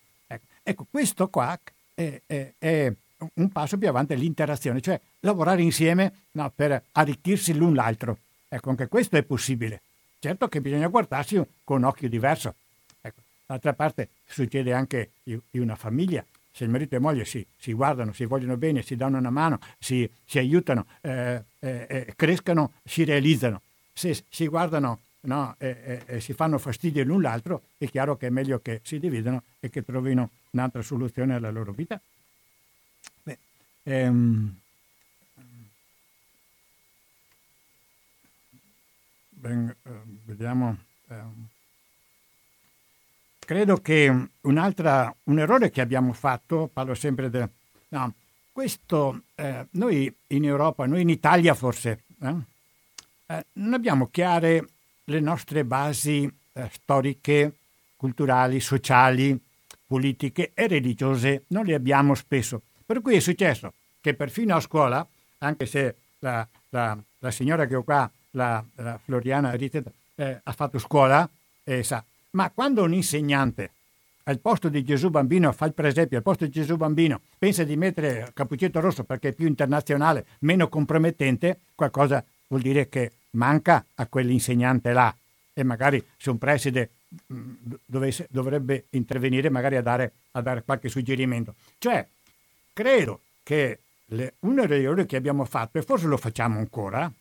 Ecco, questo qua è, è, è un passo più avanti l'interazione, cioè lavorare insieme no, per arricchirsi l'un l'altro. Ecco, anche questo è possibile. Certo che bisogna guardarsi con un occhio diverso. Ecco, d'altra parte succede anche in una famiglia. Se il marito e moglie si, si guardano, si vogliono bene, si danno una mano, si, si aiutano, eh, eh, eh crescano, si realizzano. Se si guardano no, e, e, e, si fanno fastidio l'un l'altro, è chiaro che è meglio che si dividano e che trovino un'altra soluzione alla loro vita. Ehm, ben, eh, vediamo. Ehm, credo che un'altra, un errore che abbiamo fatto, parlo sempre del... No, questo, eh, noi in Europa, noi in Italia forse, eh, eh non abbiamo chiare le nostre basi eh, storiche, culturali, sociali, politiche e religiose, non le abbiamo spesso. Per cui è successo che perfino a scuola, anche se la, la, la signora che ho qua, la, la Floriana Ritet, eh, ha fatto scuola, eh, sa, ma quando un insegnante al posto di Gesù Bambino fa il presepio, al posto di Gesù Bambino pensa di mettere Cappuccetto Rosso perché è più internazionale, meno compromettente, qualcosa vuol dire che manca a quell'insegnante là e magari se un preside mm, dovesse, dovrebbe intervenire magari a dare, a dare qualche suggerimento. Cioè, credo che le, uno degli errori che abbiamo fatto, e forse lo facciamo ancora,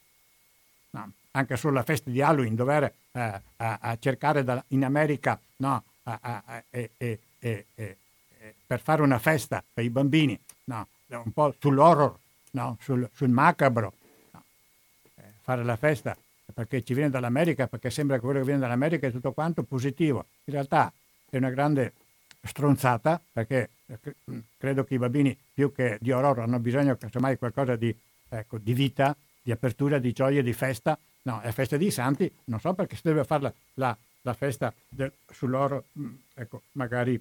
no, anche sulla festa di Halloween, dover eh, a, a, cercare da, in America no, a, e, e, e, per fare una festa per i bambini, no, un po' sull'horror, sul, sul macabro, eh, fare la festa perché ci viene dall'America, perché sembra che quello che viene dall'America è tutto quanto positivo. In realtà è una grande stronzata, perché eh, mm, credo che i bambini più che di orrore hanno bisogno casomai qualcosa di, ecco, di, vita, di apertura, di gioia, di festa. No, è festa dei santi, non so perché si deve fare la, la, la festa del, sull'oro, mm, ecco, magari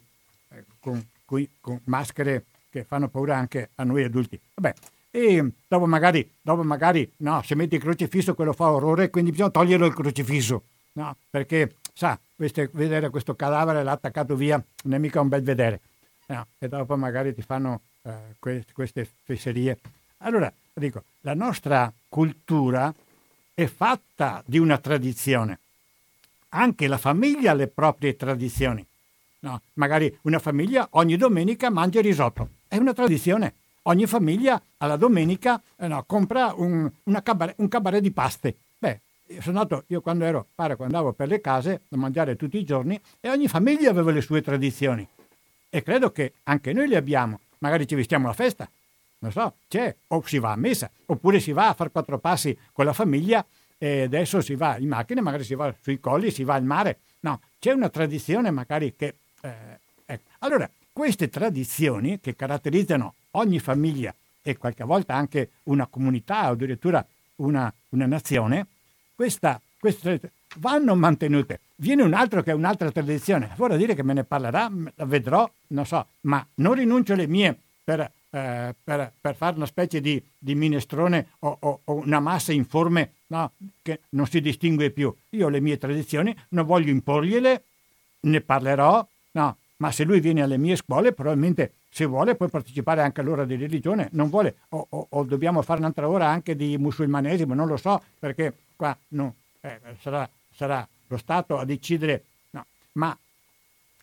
ecco, con, con, con, maschere che fanno paura anche a noi adulti. Vabbè, e dopo magari, dopo magari no, se metti il crocifisso quello fa orrore, quindi bisogna toglierlo il crocifisso, no, perché sa, queste, vedere questo cadavere l'ha attaccato via non è mica un bel vedere. No, e dopo magari ti fanno eh, que- queste fesserie. Allora, dico, la nostra cultura è fatta di una tradizione. Anche la famiglia ha le proprie tradizioni. No, magari una famiglia ogni domenica mangia risotto. È una tradizione. Ogni famiglia alla domenica eh no, compra un, cabaret, un cabaret di paste sono andato, io quando ero, pare, quando andavo per le case a mangiare tutti i giorni e ogni famiglia aveva le sue tradizioni. E credo che anche noi le abbiamo. Magari ci vestiamo a festa, non so, c'è, o si va a messa, oppure si va a fare quattro passi con la famiglia e adesso si va in macchina, magari si va sui colli, si va al mare. No, c'è una tradizione magari che... Eh, ecco. Allora, queste tradizioni che caratterizzano ogni famiglia e qualche volta anche una comunità o addirittura una, una nazione, questa, queste vanno mantenute. Viene un altro che ha un'altra tradizione, vorrà dire che me ne parlerà, vedrò, non so, ma non rinuncio alle mie per, eh, per, per fare una specie di, di minestrone o, o, o, una massa informe no, che non si distingue più. Io ho le mie tradizioni, non voglio imporgliele, ne parlerò, no, ma se lui viene alle mie scuole probabilmente se vuole può partecipare anche all'ora di religione, non vuole, o, o, o dobbiamo fare un'altra ora anche di musulmanesimo, non lo so, perché qua no, eh, sarà, sarà, lo Stato a decidere, no, ma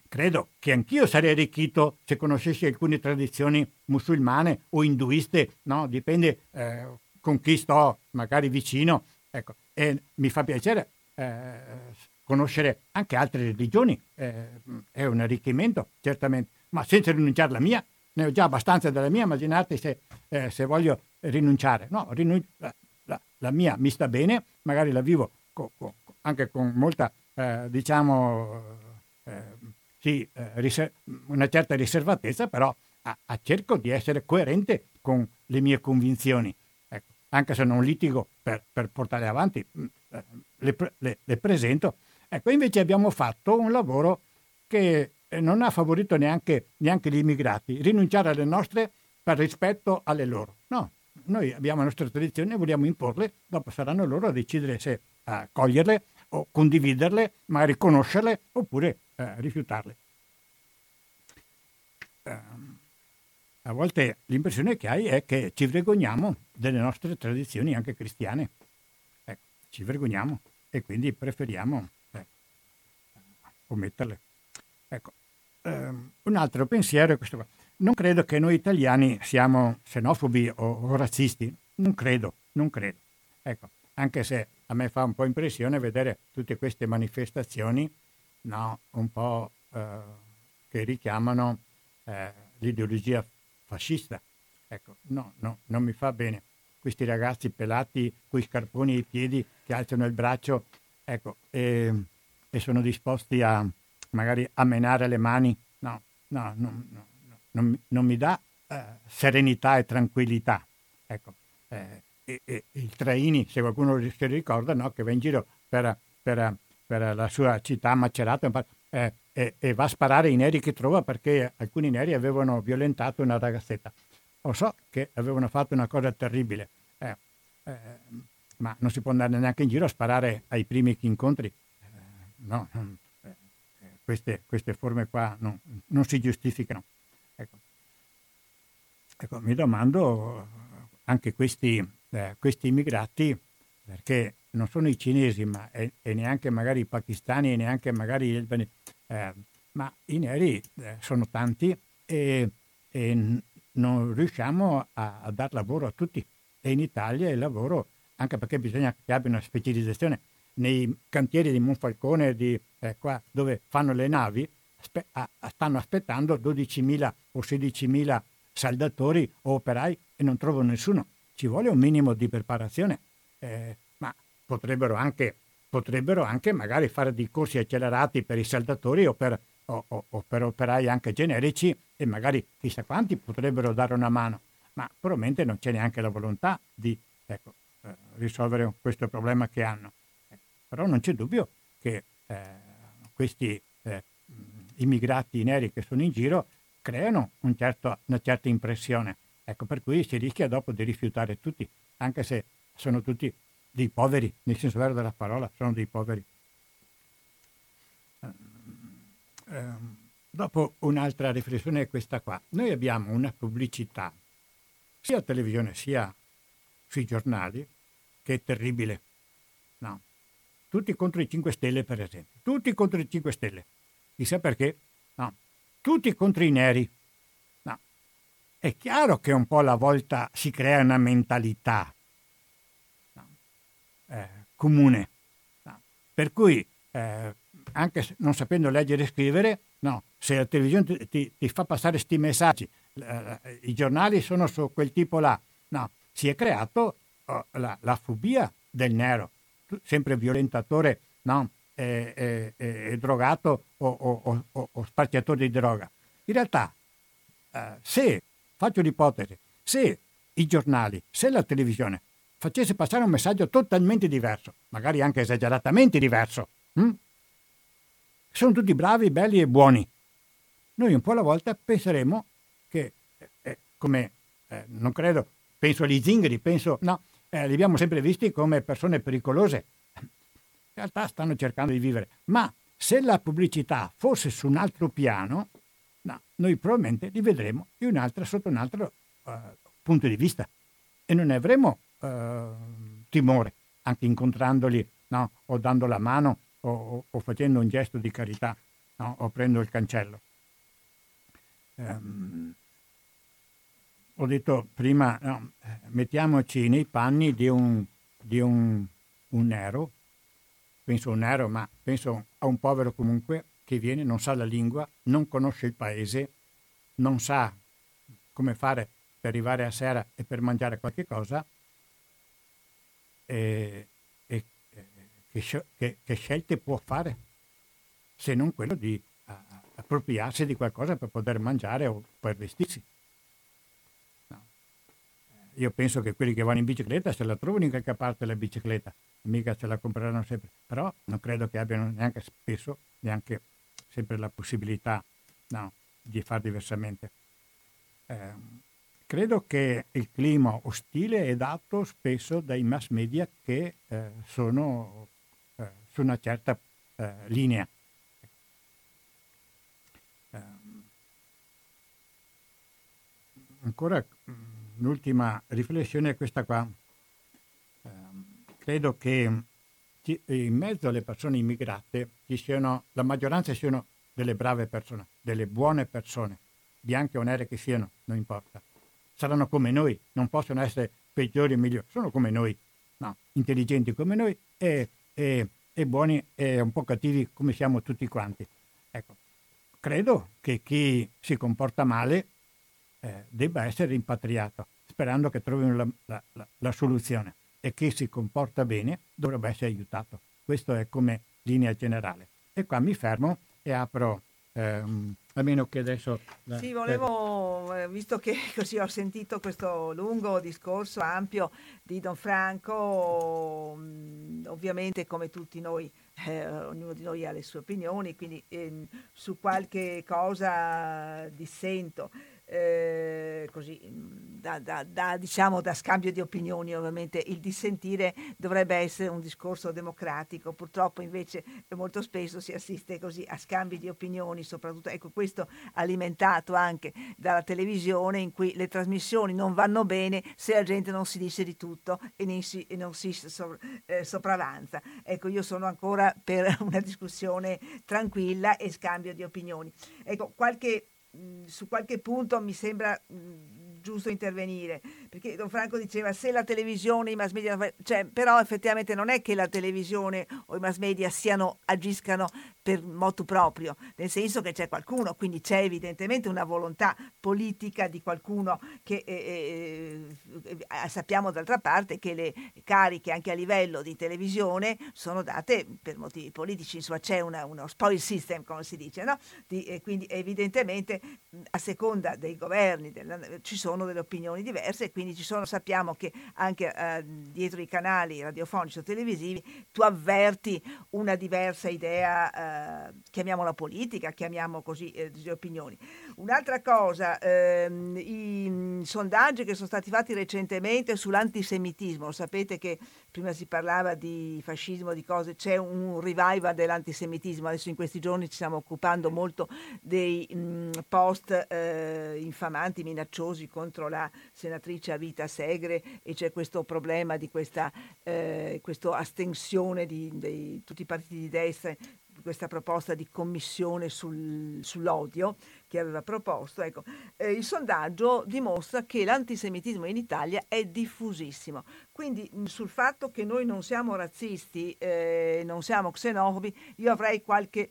credo che anch'io sarei arricchito se conoscessi alcune tradizioni musulmane o induiste, no? dipende eh, con chi sto magari vicino, ecco, e mi fa piacere eh, conoscere anche altre religioni, eh, è un arricchimento certamente, ma senza rinunciare alla mia, ne ho già abbastanza della mia, immaginate se, eh, se voglio rinunciare, no, rinun- la, la, mia mi sta bene, magari la vivo co, co, anche con molta, eh, diciamo, eh, sì, eh, riser- una certa riservatezza, però a, a cerco di essere coerente con le mie convinzioni. Ecco. anche se non litigo per, per portarle avanti, mm, eh, le, le, le, presento. Ecco, invece abbiamo fatto un lavoro che non ha favorito neanche, neanche gli immigrati, rinunciare alle nostre per rispetto alle loro. No, noi abbiamo le nostre tradizioni e vogliamo imporle, dopo saranno loro a decidere se accoglierle o condividerle, magari conoscerle oppure eh, rifiutarle. Eh, a volte l'impressione che hai è che ci vergogniamo delle nostre tradizioni anche cristiane. Ecco, ci vergogniamo e quindi preferiamo eh, ometterle. Ecco, ehm, un altro pensiero è questo qua. Non credo che noi italiani siamo xenofobi o, o razzisti, non credo, non credo. Ecco, anche se a me fa un po' impressione vedere tutte queste manifestazioni no, un po' eh, che richiamano eh, l'ideologia fascista. Ecco, no, no, non mi fa bene. Questi ragazzi pelati, con i scarponi ai piedi, che alzano il braccio, ecco, e, e sono disposti a magari a menare le mani. No, no, no, no non, non, mi dà eh, serenità e tranquillità. Ecco, eh, e, e, il Traini, se qualcuno si ricorda, no, che va in giro per, per, per la sua città Macerata eh, e, va a sparare i neri che trova perché alcuni neri avevano violentato una ragazzetta. Lo so che avevano fatto una cosa terribile, eh, eh, ma non si può andare neanche in giro a sparare ai primi che incontri. Eh, no, queste, queste, forme qua non, non si giustificano. Ecco. Ecco, mi domando anche questi, eh, questi immigrati, perché non sono i cinesi, ma e, e neanche magari i pakistani, e neanche magari eh, ma i neri eh, sono tanti e, e, non riusciamo a, a dar lavoro a tutti. E in Italia il lavoro, anche perché bisogna che abbia una specializzazione, nei cantieri di Monfalcone, di, eh, qua, dove fanno le navi, aspe- a, stanno aspettando 12.000 o 16.000 saldatori o operai e non trovano nessuno. Ci vuole un minimo di preparazione, eh, ma potrebbero anche, potrebbero anche, magari fare dei corsi accelerati per i saldatori o per, o, o, o per operai anche generici e magari chissà quanti potrebbero dare una mano, ma probabilmente non c'è neanche la volontà di ecco, eh, risolvere questo problema che hanno. Però non c'è dubbio che eh, questi eh, immigrati neri che sono in giro creano un certo, una certa impressione. Ecco, per cui si rischia dopo di rifiutare tutti, anche se sono tutti dei poveri, nel senso vero della parola, sono dei poveri. Eh, dopo un'altra riflessione è questa qua. Noi abbiamo una pubblicità, sia a televisione sia sui giornali, che è terribile. No. Tutti contro i 5 Stelle, per esempio. Tutti contro i 5 Stelle. Chissà perché? No. Tutti contro i neri. No. È chiaro che un po' alla volta si crea una mentalità no. eh, comune. No. Per cui, eh, anche non sapendo leggere e scrivere, no, se la televisione ti, ti, fa passare questi messaggi, eh, i giornali sono su quel tipo là, no, si è creato oh, la, la fobia del nero, sempre violentatore, no? è, è, è drogato o, o, o, o, spacciatore di droga. In realtà, eh, se, faccio l'ipotesi, se i giornali, se la televisione facesse passare un messaggio totalmente diverso, magari anche esageratamente diverso, hm? sono tutti bravi, belli e buoni. Noi un po' alla volta penseremo che, eh, come eh, non credo, penso agli zingari, penso, no, eh, li abbiamo sempre visti come persone pericolose, in realtà stanno cercando di vivere. Ma se la pubblicità fosse su un altro piano, no, noi probabilmente li vedremo un sotto un altro uh, punto di vista e non ne avremo uh, timore, anche incontrandoli no, o dando la mano o, o, o, facendo un gesto di carità no, o prendo il cancello. Um, ho detto prima, no, mettiamoci nei panni di un, di un, un nero penso a un nero, ma penso a un povero comunque che viene, non sa la lingua, non conosce il paese, non sa come fare per arrivare a sera e per mangiare qualche cosa, e, e che, che, che, scelte può fare se non quello di appropriarsi di qualcosa per poter mangiare o per vestirsi. Io penso che quelli che vanno in bicicletta se la trovano in qualche parte la bicicletta, mica se la compreranno sempre, però non credo che abbiano neanche spesso, neanche sempre la possibilità no, di fare diversamente. Eh, credo che il clima ostile è dato spesso dai mass media che eh, sono eh, su una certa eh, linea. Ehm, ancora l'ultima riflessione è questa qua. Ehm, credo che in mezzo alle persone immigrate siano, la maggioranza siano delle brave persone, delle buone persone, bianche o nere che siano, non importa. Saranno come noi, non possono essere peggiori o migliori, sono come noi, no, intelligenti come noi e, e, e buoni e un po' cattivi come siamo tutti quanti. Ecco, credo che chi si comporta male eh, debba essere rimpatriato, sperando che trovino la, la, la, la, soluzione e chi si comporta bene dovrebbe essere aiutato. Questo è come linea generale. E qua mi fermo e apro ehm, a meno che adesso... Sì, volevo, eh, visto che [laughs] così ho sentito questo lungo discorso ampio di Don Franco, mm, ovviamente come tutti noi, eh, ognuno di noi ha le sue opinioni, quindi eh, su qualche cosa dissento eh, così, da, da, da, diciamo, da scambio di opinioni ovviamente il dissentire dovrebbe essere un discorso democratico. Purtroppo invece molto spesso si assiste così a scambi di opinioni soprattutto ecco questo alimentato anche dalla televisione in cui le trasmissioni non vanno bene se la gente non si dice di tutto e, non si, e non si so, eh, sopravanza. Ecco io sono ancora per [laughs] una discussione tranquilla e scambio di opinioni. Ecco qualche su qualche punto mi sembra giusto intervenire, perché Don Franco diceva se la televisione, i mass media, cioè, però effettivamente non è che la televisione o i mass media siano, agiscano per motu proprio, nel senso che c'è qualcuno, quindi c'è evidentemente una volontà politica di qualcuno che eh, eh, eh, sappiamo d'altra parte che le cariche anche a livello di televisione sono date per motivi politici, insomma c'è una, uno spoil system come si dice, no? Di, e quindi evidentemente a seconda dei governi della, ci sono delle opinioni diverse quindi ci sono, sappiamo che anche eh, dietro i canali radiofonici o televisivi tu avverti una diversa idea eh, chiamiamola politica, chiamiamo così eh, le opinioni. Un'altra cosa, ehm, i sondaggi che sono stati fatti recentemente sull'antisemitismo, sapete che prima si parlava di fascismo, di cose, c'è un revival dell'antisemitismo, adesso in questi giorni ci stiamo occupando molto dei mh, post eh, infamanti, minacciosi contro la senatrice Avita Segre e c'è questo problema di questa eh, astensione di, di tutti i partiti di destra questa proposta di commissione sul, sull'odio che aveva proposto, ecco, eh, il sondaggio dimostra che l'antisemitismo in Italia è diffusissimo. Quindi mh, sul fatto che noi non siamo razzisti, eh, non siamo xenofobi, io avrei qualche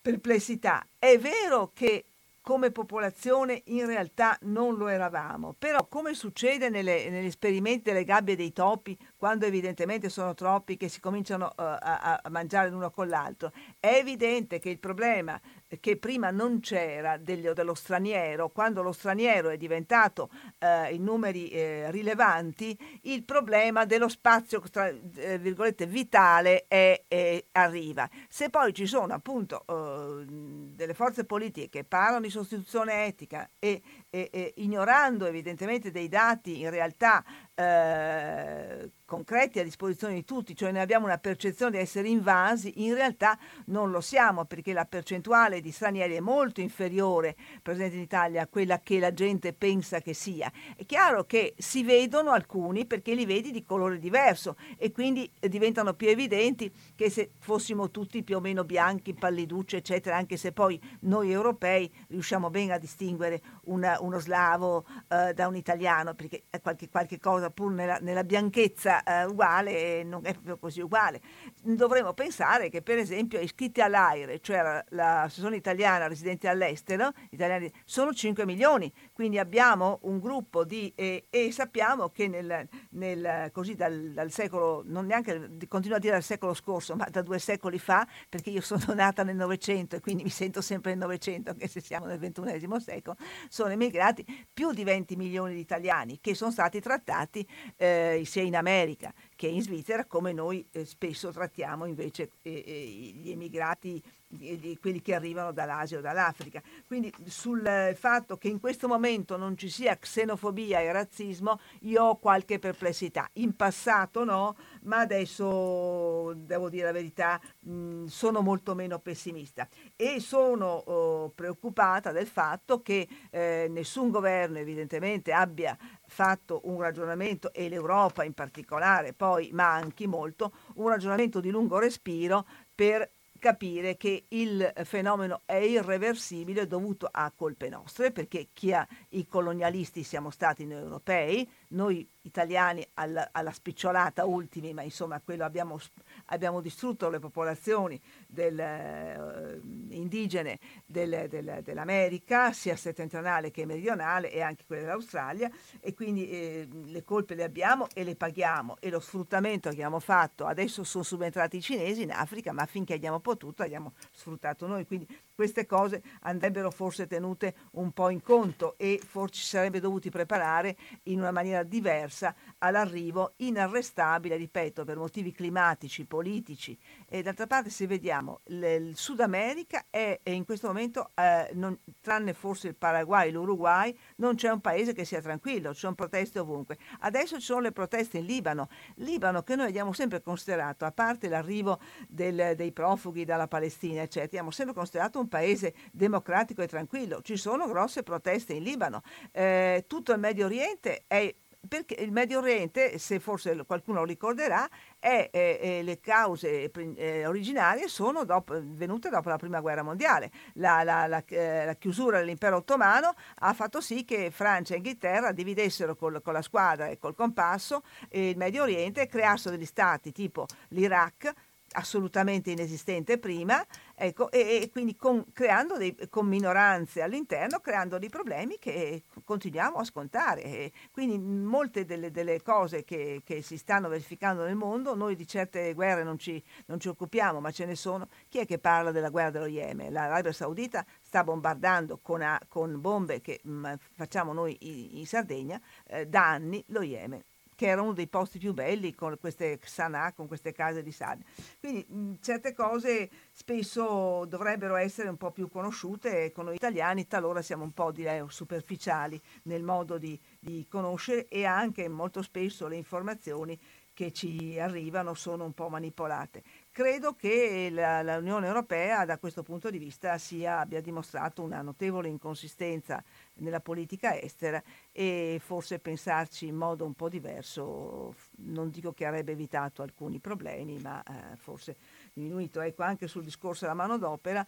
perplessità. È vero che come popolazione in realtà non lo eravamo, però come succede nelle, negli esperimenti delle gabbie dei topi, quando evidentemente sono troppi che si cominciano uh, a, a mangiare l'uno con l'altro, è evidente che il problema che prima non c'era dello, dello straniero, quando lo straniero è diventato eh, in numeri eh, rilevanti, il problema dello spazio tra, eh, virgolette, vitale è, è, arriva. Se poi ci sono appunto eh, delle forze politiche che parlano di sostituzione etica e, e, e ignorando evidentemente dei dati in realtà eh, concreti a disposizione di tutti, cioè noi abbiamo una percezione di essere invasi, in realtà non lo siamo perché la percentuale di stranieri è molto inferiore presente in Italia a quella che la gente pensa che sia. È chiaro che si vedono alcuni perché li vedi di colore diverso e quindi diventano più evidenti che se fossimo tutti più o meno bianchi, palliducci, eccetera, anche se poi noi europei riusciamo bene a distinguere una, uno slavo eh, da un italiano, perché qualche, qualche cosa pur nella, nella bianchezza eh, uguale non è proprio così uguale. Dovremmo pensare che per esempio iscritti all'AIRE, cioè l'assessore persone italiane residenti all'estero italiani, sono 5 milioni, quindi abbiamo un gruppo di... Eh, e sappiamo che nel, nel, così dal, dal, secolo, non neanche, continuo a dire dal secolo scorso, ma da due secoli fa, perché io sono nata nel Novecento e quindi mi sento sempre nel Novecento, anche se siamo nel XXI secolo, sono emigrati più di 20 milioni di italiani che sono stati trattati eh, sia in America che in Svizzera, come noi eh, spesso trattiamo invece eh, eh gli emigrati di quelli che arrivano dall'Asia o dall'Africa. Quindi sul fatto che in questo momento non ci sia xenofobia e razzismo, io ho qualche perplessità. In passato no, ma adesso devo dire la verità, mh, sono molto meno pessimista e sono oh, preoccupata del fatto che eh, nessun governo evidentemente abbia fatto un ragionamento e l'Europa in particolare poi manchi molto un ragionamento di lungo respiro per capire che il fenomeno è irreversibile dovuto a colpe nostre, perché chi ha, i colonialisti siamo stati noi europei, noi italiani alla, alla spicciolata ultimi, ma insomma quello abbiamo, abbiamo distrutto le popolazioni del, uh, indigene del, del, dell'America, sia settentrionale che meridionale e anche quelle dell'Australia e quindi eh, le colpe le abbiamo e le paghiamo e lo sfruttamento che abbiamo fatto, adesso sono subentrati i cinesi in Africa, ma finché abbiamo potuto abbiamo sfruttato noi, quindi queste cose andrebbero forse tenute un po' in conto e forse ci sarebbe dovuti preparare in una maniera diversa all'arrivo inarrestabile, ripeto, per motivi climatici, politici. E d'altra parte se vediamo, il Sud America è, è in questo momento, eh, non, tranne forse il Paraguay, l'Uruguay, non c'è un paese che sia tranquillo, ci sono proteste ovunque. Adesso ci sono le proteste in Libano, Libano che noi abbiamo sempre considerato, a parte l'arrivo del, dei profughi dalla Palestina, eccetera, abbiamo sempre considerato un paese democratico e tranquillo. Ci sono grosse proteste in Libano. Eh, tutto il Medio Oriente è perché il Medio Oriente, se forse qualcuno lo ricorderà, è, è, è le cause eh, originarie sono dopo, venute dopo la Prima Guerra Mondiale. La, la, la, eh, la, chiusura dell'impero ottomano ha fatto sì che Francia e Inghilterra dividessero col, con la squadra e col compasso il Medio Oriente e creassero degli stati tipo l'Iraq, assolutamente inesistente prima, ecco, e, e, quindi con, creando dei, con minoranze all'interno, creando dei problemi che continuiamo a scontare. E quindi molte delle, delle cose che, che, si stanno verificando nel mondo, noi di certe guerre non ci, non ci, occupiamo, ma ce ne sono. Chi è che parla della guerra dello Yemen? L'Arabia Saudita sta bombardando con, a, con bombe che mh, mm, facciamo noi in, in Sardegna eh, da anni lo Yemen che era uno dei posti più belli con queste Sanà, con queste case di sabbia. Quindi mh, certe cose spesso dovrebbero essere un po' più conosciute e con noi italiani talora siamo un po' direi superficiali nel modo di, di conoscere e anche molto spesso le informazioni che ci arrivano sono un po' manipolate. Credo che l'Unione Europea da questo punto di vista sia, abbia dimostrato una notevole inconsistenza nella politica estera e forse pensarci in modo un po' diverso, non dico che avrebbe evitato alcuni problemi, ma eh, forse diminuito. Ecco, anche sul discorso della manodopera,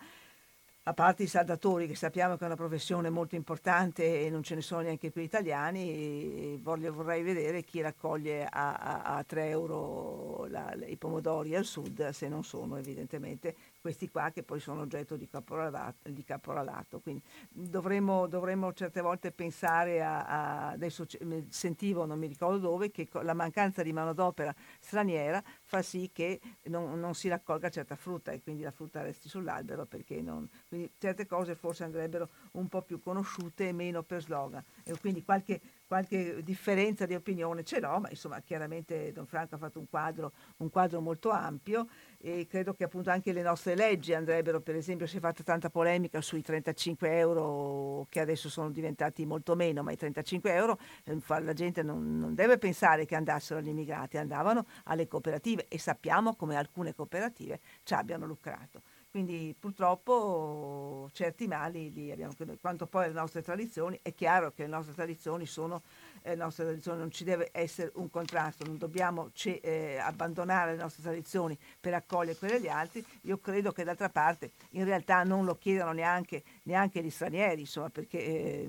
a parte i saldatori che sappiamo che è una professione molto importante e non ce ne sono neanche più italiani, voglio, vorrei vedere chi raccoglie a, a, a 3 euro la, i pomodori al sud, se non sono evidentemente questi qua che poi sono oggetto di caporalato. Di caporalato. Quindi dovremmo, dovremmo, certe volte pensare a, a, adesso sentivo, non mi ricordo dove, che la mancanza di manodopera straniera fa sì che non, non, si raccolga certa frutta e quindi la frutta resti sull'albero perché non, quindi certe cose forse andrebbero un po' più conosciute e meno per slogan. E quindi qualche qualche differenza di opinione ce l'ho, ma insomma chiaramente Don Franco ha fatto un quadro, un quadro molto ampio e credo che appunto anche le nostre leggi andrebbero, per esempio si è fatta tanta polemica sui 35 euro che adesso sono diventati molto meno, ma i 35 euro eh, la gente non, non deve pensare che andassero agli immigrati, andavano alle cooperative e sappiamo come alcune cooperative ci abbiano lucrato. Quindi purtroppo certi mali li abbiamo, quanto poi le nostre tradizioni, è chiaro che le nostre tradizioni sono, eh, nostre tradizioni non ci deve essere un contrasto, non dobbiamo ce, eh, abbandonare le nostre tradizioni per accogliere quelle degli altri, io credo che d'altra parte in realtà non lo chiedano neanche, neanche gli stranieri, insomma, perché eh,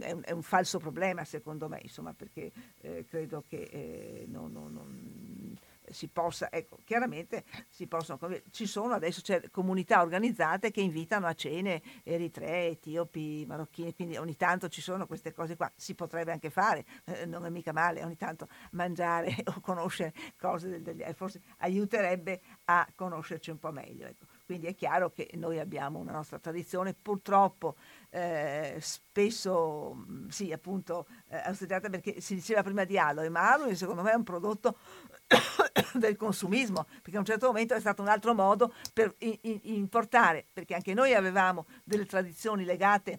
è, un, è, un, falso problema secondo me, insomma, perché eh, credo che eh, non, non, non si possa, ecco, chiaramente si possono, ci sono adesso c'è comunità organizzate che invitano a cene eritrei, etiopi, marocchini, quindi ogni tanto ci sono queste cose qua, si potrebbe anche fare, eh, non è mica male ogni tanto mangiare [laughs] o conoscere cose del, del, forse aiuterebbe a conoscerci un po' meglio. Ecco. Quindi è chiaro che noi abbiamo una nostra tradizione, purtroppo eh, spesso sì, appunto, eh, associata perché si diceva prima di aloe, ma aloe secondo me è un prodotto [coughs] del consumismo, perché a un certo momento è stato un altro modo per in, in, importare, perché anche noi avevamo delle tradizioni legate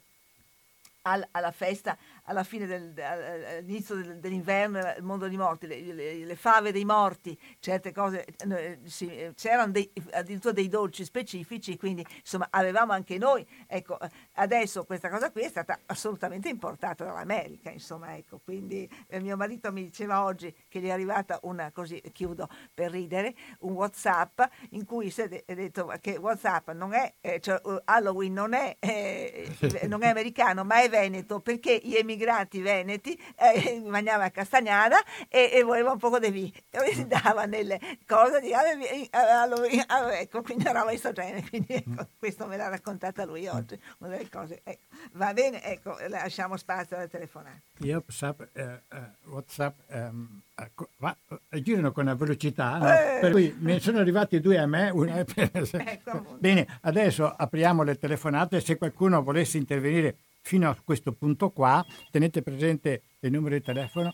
al, alla festa alla fine del, all'inizio del, dell'inverno, il mondo dei morti, le, le, le, fave dei morti, certe cose, eh, sì, c'erano dei, addirittura dei dolci specifici, quindi insomma avevamo anche noi, ecco, adesso questa cosa qui è stata assolutamente importata dall'America, insomma, ecco, quindi eh, mio marito mi diceva oggi che gli è arrivata una, così chiudo per ridere, un Whatsapp in cui si è detto che Whatsapp non è, eh, cioè Halloween non è, eh, non è americano, ma è veneto, perché gli emigrati immigrati veneti, eh, [laughs] mangiava a Castagnara e, e, voleva un po' di vino. E si dava nelle cose di allora, ecco, quindi eravamo soggiorno, [laughs] quindi ecco, mm. questo me l'ha raccontata lui oggi, una delle cose. Ecco. Va bene, ecco, lasciamo spazio alle telefonate. Io WhatsApp, eh, eh, WhatsApp ehm, ecco, va, eh, girano con una velocità, no? eh. per cui ne sono arrivati due a me. Una... [laughs] ecco. Bene, adesso apriamo le telefonate, se qualcuno volesse intervenire fino a questo punto qua. Tenete presente il numero di telefono.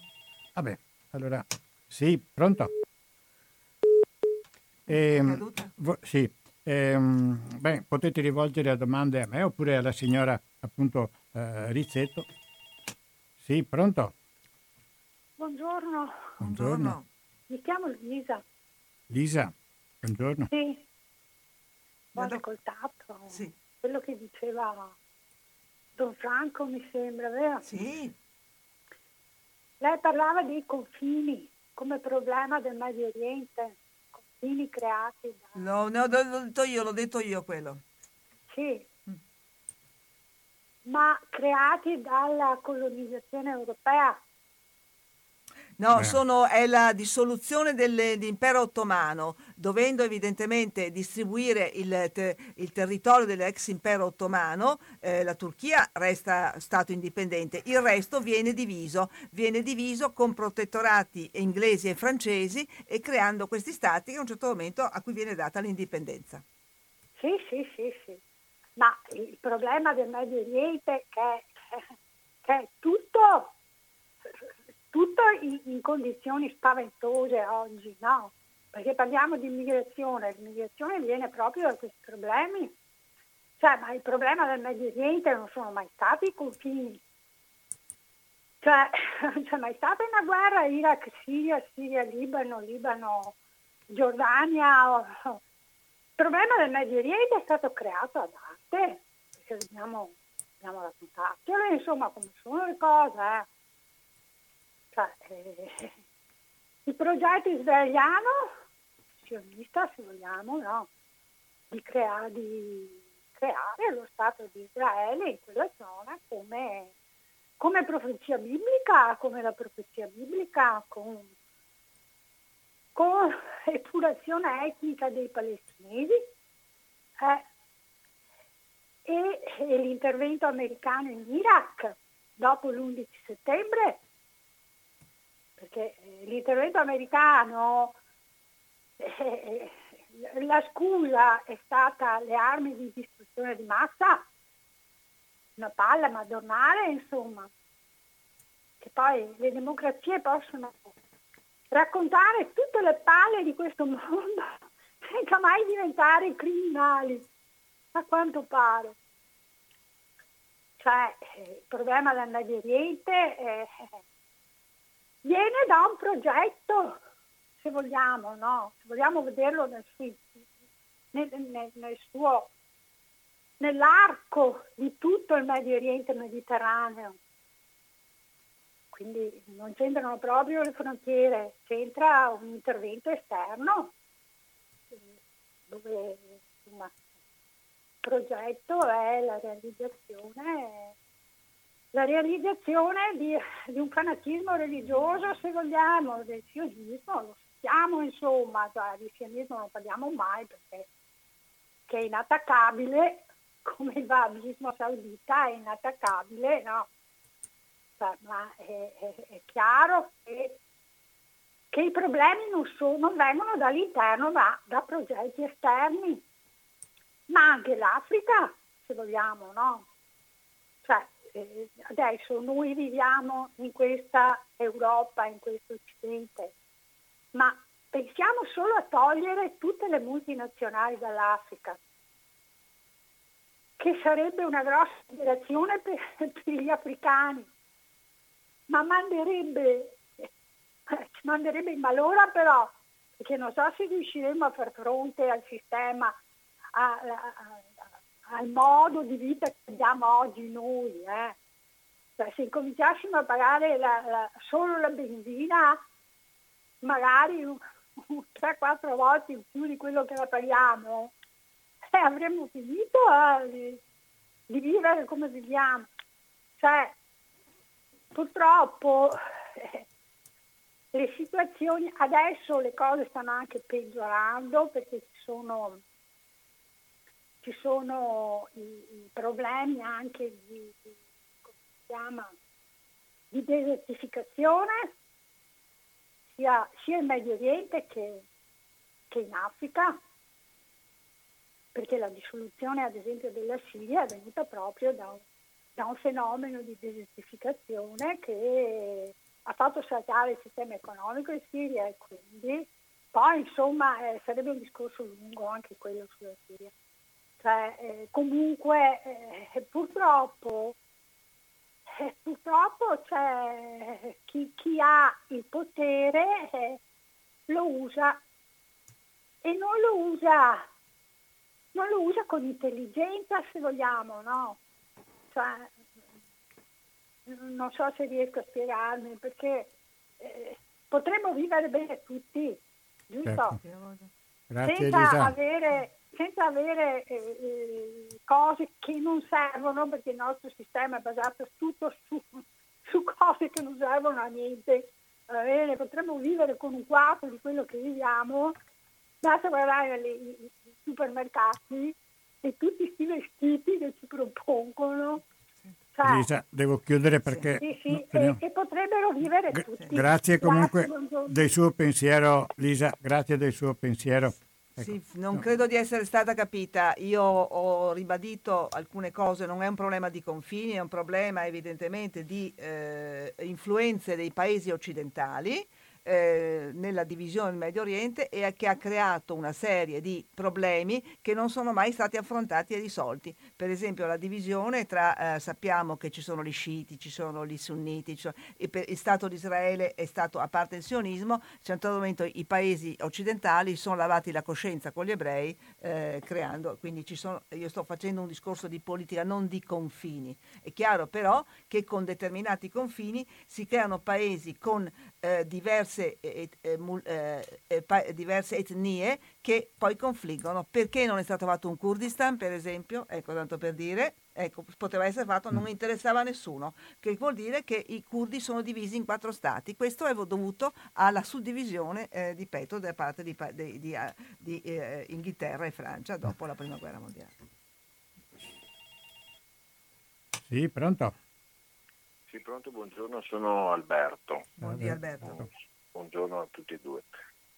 Vabbè, allora, sì, pronto? Eh, vo- sì, eh, beh, potete rivolgere a domande a me oppure alla signora appunto eh, Rizzetto. Sì, pronto? Buongiorno. Buongiorno. Mi chiamo Lisa. Lisa, buongiorno. Sì. Ho ascoltato sì. quello che diceva Don Franco mi sembra, vero? Sì. Lei parlava dei confini come problema del Medio Oriente, confini creati da... No, no, l'ho detto io, l'ho detto io quello. Sì, mm. ma creati dalla colonizzazione europea No, eh. sono, è la dissoluzione dell'impero ottomano, dovendo evidentemente distribuire il, te, il territorio dell'ex impero ottomano, eh, la Turchia resta Stato indipendente, il resto viene diviso, viene diviso con protettorati inglesi e francesi e creando questi stati che a un certo momento a cui viene data l'indipendenza. Sì, sì, sì, sì. Ma il problema del Medio Oriente è che, [laughs] che è tutto tutto in, in condizioni spaventose oggi, no? Perché parliamo di immigrazione, l'immigrazione viene proprio da questi problemi. Cioè, ma il problema del Medio Oriente non sono mai stati i confini. Cioè, [laughs] non c'è mai stata una guerra Iraq, Siria, Siria, Libano, Libano, Giordania. Il problema del Medio Oriente è stato creato ad arte, perché dobbiamo, dobbiamo raccontarcelo, insomma, come sono le cose. Eh. Cioè, eh, il progetto israeliano, sionista se vogliamo, no? di, crea- di, creare lo Stato di Israele in quella zona come, come profezia biblica, come la profezia biblica, con, con epurazione etnica dei palestinesi. Eh, e, e l'intervento americano in Iraq dopo l'11 settembre perché eh, l'intervento americano, eh, la scusa è stata le armi di distruzione di massa, una palla madornale insomma, che poi le democrazie possono raccontare tutte le palle di questo mondo [laughs] senza mai diventare criminali, a quanto pare. Cioè, eh, il problema del Medio è viene da un progetto, se vogliamo, no? se vogliamo vederlo nel, nel, nel, nel suo, nell'arco di tutto il Medio Oriente Mediterraneo. Quindi non c'entrano proprio le frontiere, c'entra un intervento esterno dove insomma, il progetto è la realizzazione la realizzazione di, di, un fanatismo religioso, se vogliamo, del sionismo, siamo insomma, cioè, di sionismo non parliamo mai perché è inattaccabile, [laughs] come il wahabismo saudita è inattaccabile, no? Cioè, ma è, è, è chiaro che, che, i problemi non, sono, non vengono dall'interno ma da progetti esterni, ma anche l'Africa, se vogliamo, no? Cioè, eh, adesso noi viviamo in questa Europa, in questo Occidente, ma pensiamo solo a togliere tutte le multinazionali dall'Africa, che sarebbe una grossa liberazione per, [laughs] per gli africani, ma manderebbe, eh, manderebbe in malora però, perché non so se riusciremo a far fronte al sistema, a, a, a, al modo di vita che abbiamo oggi noi. Eh. Cioè, se incominciassimo a pagare la, la, solo la benzina, magari 3-4 volte in più di quello che la paghiamo, eh, avremmo finito eh, di, di, vivere come viviamo. Cioè, purtroppo eh, le situazioni, adesso le cose stanno anche peggiorando perché ci sono, ci sono i, i problemi anche di, di chiama di desertificazione sia, sia in Medio Oriente che, che in Africa, perché la dissoluzione ad esempio della Siria è venuta proprio da un, da un fenomeno di desertificazione che ha fatto saltare il sistema economico in Siria e quindi poi insomma eh, sarebbe un discorso lungo anche quello sulla Siria. Cioè, eh, comunque eh, purtroppo eh, purtroppo c'è chi, chi, ha il potere eh, lo usa e non lo usa, non lo usa con intelligenza se vogliamo, no? Cioè, non so se riesco a spiegarmi perché eh, potremmo vivere bene tutti, giusto? Certo. Grazie, senza Elisa. avere senza avere eh, eh, cose che non servono perché il nostro sistema è basato tutto su, su cose che non servono a niente. Bene, potremmo vivere con un quarto di quello che viviamo, basta guardare i supermercati e tutti questi vestiti che ci propongono. Cioè, Lisa, devo chiudere perché... Sì, sì, e, e, potrebbero vivere tutti. Grazie comunque grazie, del suo pensiero, Lisa, grazie del suo pensiero. Ecco. Sì, non credo di essere stata capita. Io ho ribadito alcune cose, non è un problema di confini, è un problema evidentemente di eh, influenze dei paesi occidentali eh, nella divisione del Medio Oriente e che ha creato una serie di problemi che non sono mai stati affrontati e risolti. Per esempio la divisione tra, eh, sappiamo che ci sono gli sciiti, ci sono gli sunniti, sono, il, il, Stato di Israele è stato, a parte il sionismo, a un certo momento i paesi occidentali sono lavati la coscienza con gli ebrei, eh, creando, quindi ci sono, io sto facendo un discorso di politica, non di confini. È chiaro però che con determinati confini si creano paesi con eh, diversi diverse, eh, eh, eh diverse, etnie che poi confliggono. Perché non è stato fatto un Kurdistan, per esempio? Ecco, tanto per dire, ecco, poteva essere fatto, non mm. interessava a nessuno, che vuol dire che i curdi sono divisi in quattro stati. Questo è dovuto alla suddivisione, eh, di Petro da parte di, di, di, eh, di eh, Inghilterra e Francia dopo la Prima Guerra Mondiale. Sì, pronto? Sì, pronto, buongiorno, sono Alberto. Buongiorno Alberto buongiorno a tutti e due.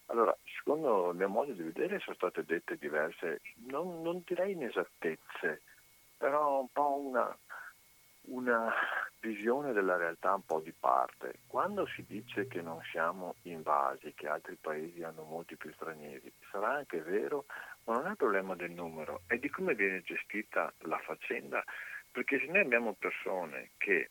Allora, secondo il mio modo di vedere sono state dette diverse, non, non direi inesattezze, però un po' una, una visione della realtà un po' di parte. Quando si dice che non siamo invasi, che altri paesi hanno molti più stranieri, sarà anche vero, ma non è il problema del numero, è di come viene gestita la faccenda, perché se noi abbiamo persone che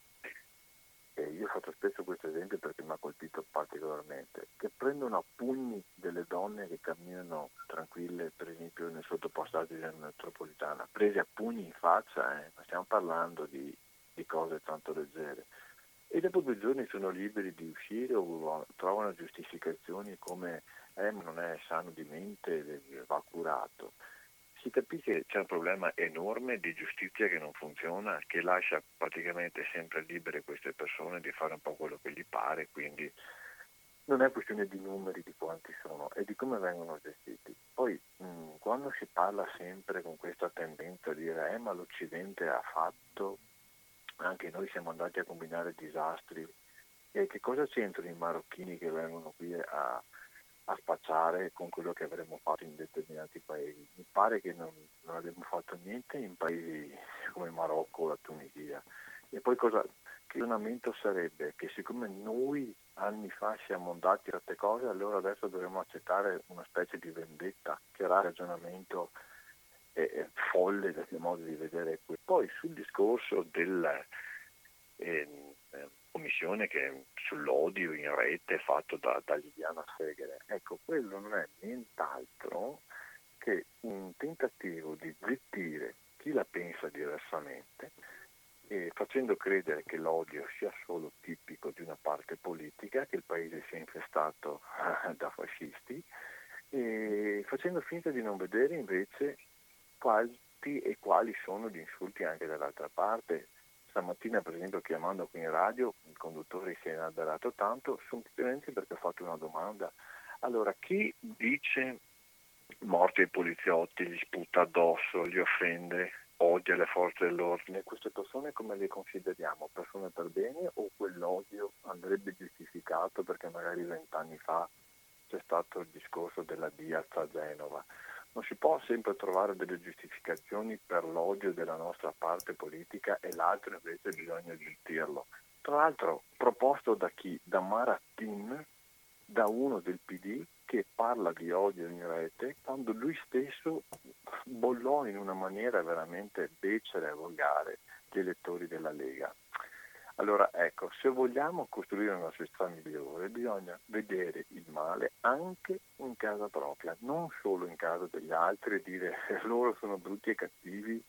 e io faccio spesso questo esempio perché mi ha colpito particolarmente, che prendono a pugni delle donne che camminano tranquille, per esempio nel sottopostato della metropolitana, prese a pugni in faccia, eh, non stiamo parlando di, di cose tanto leggere. E dopo due giorni sono liberi di uscire o trovano giustificazioni come eh, ma non è sano di mente, va curato si capisce che c'è un problema enorme di giustizia che non funziona, che lascia praticamente sempre libere queste persone di fare un po' quello che gli pare, quindi non è questione di numeri di quanti sono, è di come vengono gestiti. Poi mh, quando si parla sempre con questa tendenza a dire eh, ma l'Occidente ha fatto, anche noi siamo andati a combinare disastri, e che cosa c'entrano i marocchini che vengono qui a, a spacciare con quello che avremmo fatto in determinati paesi? Mi pare che non, non abbiamo fatto niente in paesi come il Marocco o la Tunisia. E poi cosa, che ragionamento sarebbe che siccome noi anni fa siamo andati a certe cose, allora adesso dovremmo accettare una specie di vendetta, che era il ragionamento eh, folle del mio modo di vedere qui. Poi sul discorso della eh, commissione che sull'odio in rete fatto da, da Liliana Segre, ecco, quello non è nient'altro che un tentativo di zittire chi la pensa diversamente eh, facendo credere che l'odio sia solo tipico di una parte politica, che il paese sia infestato da fascisti, e facendo finta di non vedere invece quali e quali sono gli insulti anche dall'altra parte. Stamattina, per esempio, chiamando qui in radio, il conduttore si è inalberato tanto, semplicemente perché ha fatto una domanda. Allora, chi dice morti ai poliziotti, gli sputa addosso, li offende, odia le forze dell'ordine, queste persone come le consideriamo? Persone per bene o quell'odio andrebbe giustificato perché magari vent'anni fa c'è stato il discorso della Diaz a Genova? Non si può sempre trovare delle giustificazioni per l'odio della nostra parte politica e l'altro invece bisogna gestirlo. Tra l'altro proposto da chi? Da Maratin, da uno del PD che parla di odio in rete quando lui stesso bollò in una maniera veramente becera e volgare gli elettori della Lega. Allora ecco, se vogliamo costruire una società migliore bisogna vedere il male anche in casa propria, non solo in casa degli altri e dire [laughs] loro sono brutti e cattivi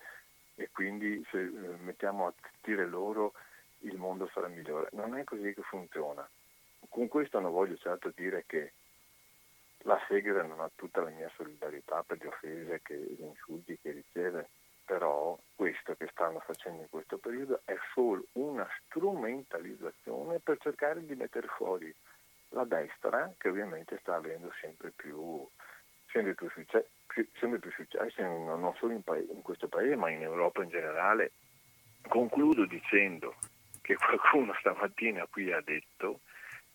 e quindi se eh, mettiamo a zittire loro il mondo sarà migliore. Non è così che funziona. Con questo non voglio certo dire che la Segre non ha tutta la mia solidarietà per le offese e gli insulti che riceve, però questo che stanno facendo in questo periodo è solo una strumentalizzazione per cercare di mettere fuori la destra, che ovviamente sta avendo sempre più, sempre più, successo, sempre più successo non solo in, paese, in questo paese, ma in Europa in generale. Concludo dicendo che qualcuno [laughs] stamattina qui ha detto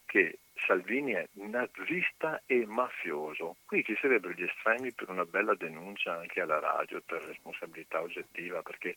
che Salvini è nazista e mafioso. Qui ci sarebbero gli estremi per una bella denuncia anche alla radio per responsabilità oggettiva, perché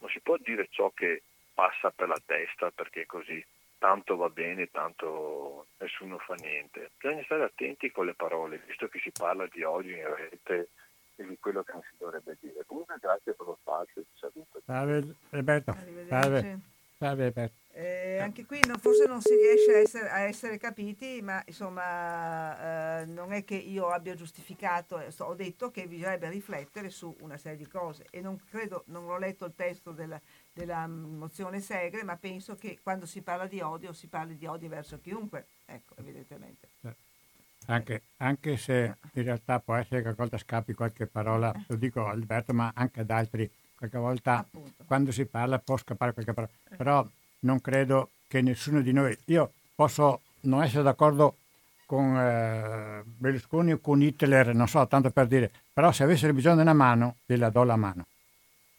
non si può dire ciò che passa per la testa perché così tanto va bene, tanto nessuno fa niente. Bisogna stare attenti con le parole, visto che si parla di odio in rete e di quello che non si dovrebbe dire. Comunque grazie per lo spazio, ti saluto. Salve Roberto. Salve. Salve Roberto. Eh, anche qui non, forse non si riesce a essere, a essere capiti, ma insomma eh, non è che io abbia giustificato, eh, ho detto che bisognerebbe riflettere su una serie di cose e non credo, non ho letto il testo della, della mozione Segre, ma penso che quando si parla di odio si parli di odio verso chiunque, ecco, evidentemente. Anche, anche se in realtà può essere che a volte scappi qualche parola, lo dico Alberto, ma anche ad altri, qualche volta Appunto. quando si parla può scappare qualche parola, però non credo che nessuno di noi, io posso non essere d'accordo con eh, Berlusconi o con Hitler, non so, tanto per dire, però se avessero bisogno di una mano, gliela do la mano.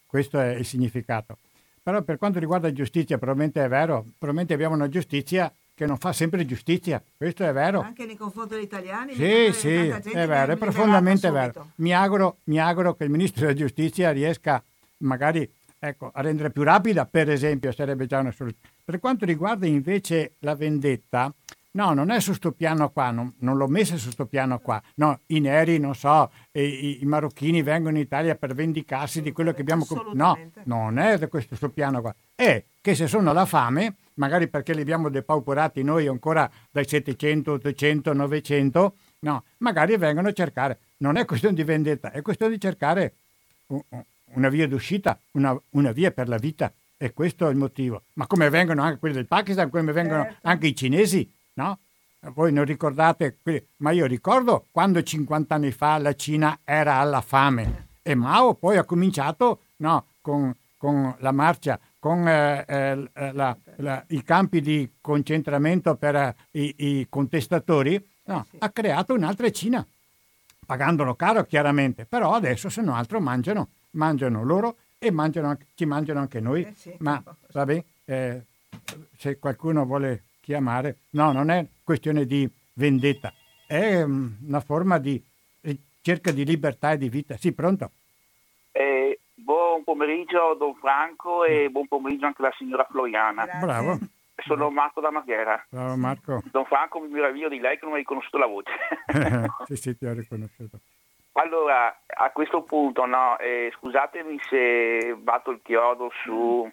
Questo è il significato. Però per quanto riguarda giustizia, probabilmente è vero, probabilmente abbiamo una giustizia che non fa sempre giustizia, questo è vero. Anche nei confronti degli italiani? Sì, sì, è vero, è profondamente vero. Mi auguro, mi auguro che il Ministro della Giustizia riesca magari ecco, a rendere più rapida, per esempio, sarebbe già una soluzione. Per quanto riguarda invece la vendetta, no, non è su questo piano qua, non, non, l'ho messa su questo piano qua. No, i neri, non so, i, i, marocchini vengono in Italia per vendicarsi di quello che abbiamo... No, non è da questo suo piano qua. È che se sono alla fame, magari perché li abbiamo depauperati noi ancora dai 700, 800, 900, no, magari vengono a cercare. Non è questione di vendetta, è questione di cercare una via d'uscita, una, una, via per la vita. E questo è il motivo. Ma come vengono anche quelli del Pakistan, come vengono certo. anche i cinesi, no? Voi non ricordate, ma io ricordo quando 50 anni fa la Cina era alla fame e Mao poi ha cominciato no, con, con la marcia con eh, eh, la, la, i campi di concentramento per eh, i, i, contestatori, no, sì. ha creato un'altra Cina, pagandolo caro chiaramente, però adesso se non altro mangiano, mangiano loro e mangiano, ci mangiano anche noi. Eh sì, Ma vabbè, eh, se qualcuno vuole chiamare, no, non è questione di vendetta, è um, una forma di ricerca di libertà e di vita. Sì, pronto? Eh, buon pomeriggio Don Franco e buon pomeriggio anche alla signora Floriana. Grazie. Bravo. Sono Marco da Marghera. Bravo Marco. Don Franco mi meraviglio di lei che non ha riconosciuto la voce. [laughs] sì, sì, ti ho riconosciuto. Allora, a questo punto, no, eh, scusatemi se batto il chiodo su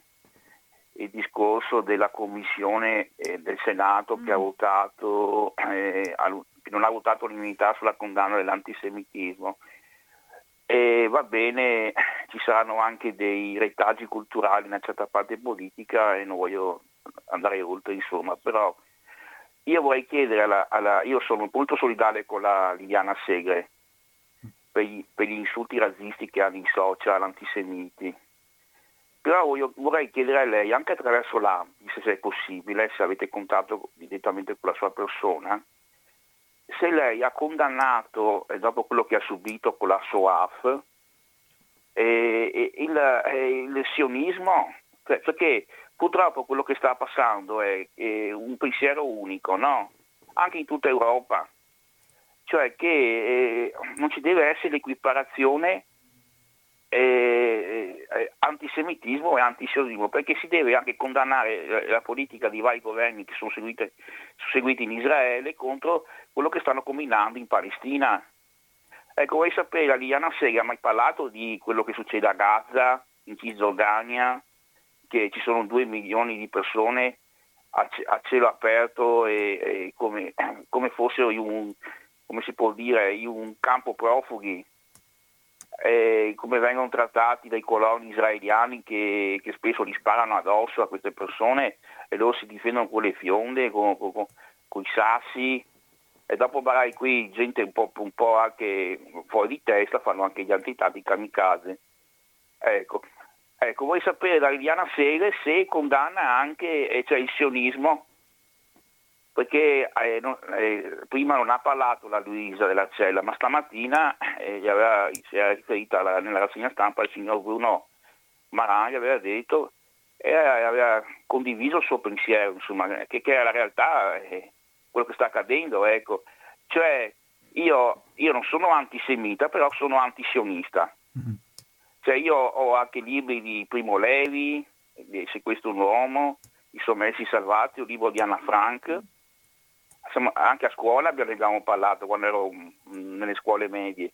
il discorso della commissione eh, del Senato che ha mm. votato, eh, che non ha votato l'immunità sulla condanna dell'antisemitismo. E va bene, ci saranno anche dei retaggi culturali in una certa parte politica e non voglio andare oltre, insomma, però io vorrei chiedere alla, alla io sono molto solidale con la Liliana Segre per gli, per gli insulti razzisti che hanno in social antisemiti. Però io vorrei chiedere a lei, anche attraverso l'AMPI, se è possibile, se avete contatto direttamente con la sua persona, se lei ha condannato, eh, dopo quello che ha subito con la SOAF, eh, il, eh, il, sionismo, cioè, perché purtroppo quello che sta passando è, è un pensiero unico, no? anche in tutta Europa, cioè che eh, non ci deve essere l'equiparazione eh, eh, antisemitismo e antisionismo, perché si deve anche condannare la politica di vari governi che sono seguiti, sono seguiti in Israele contro quello che stanno combinando in Palestina. Ecco, vuoi sapere, la Liliana Segre ha mai parlato di quello che succede a Gaza, in Cisgiordania, che ci sono due milioni di persone a, cielo aperto e, e come, [clears throat] come, fossero un, come si può dire, in un campo profughi eh, come vengono trattati dai coloni israeliani che, che, spesso li sparano addosso a queste persone e loro si difendono con le fionde, con, con, con, con i sassi e dopo magari qui gente un po', un po', anche fuori di testa fanno anche gli antitati kamikaze. Ecco. ecco, vuoi sapere da Liliana Segre se condanna anche eh, cioè il sionismo perché eh, non, eh, prima non ha parlato la Luisa della Cella, ma stamattina eh, aveva, si era riferita alla, nella rassegna stampa il signor Bruno Marani, aveva detto e aveva condiviso il suo pensiero, insomma, che, che è la realtà, eh, quello che sta accadendo, ecco. Cioè, io, io, non sono antisemita, però sono antisionista. Mm-hmm. Cioè, io ho anche libri di Primo Levi, Se questo è un uomo, I sommersi salvati, un libro di Anna Frank, insomma, anche a scuola abbiamo parlato quando ero mm, nelle scuole medie.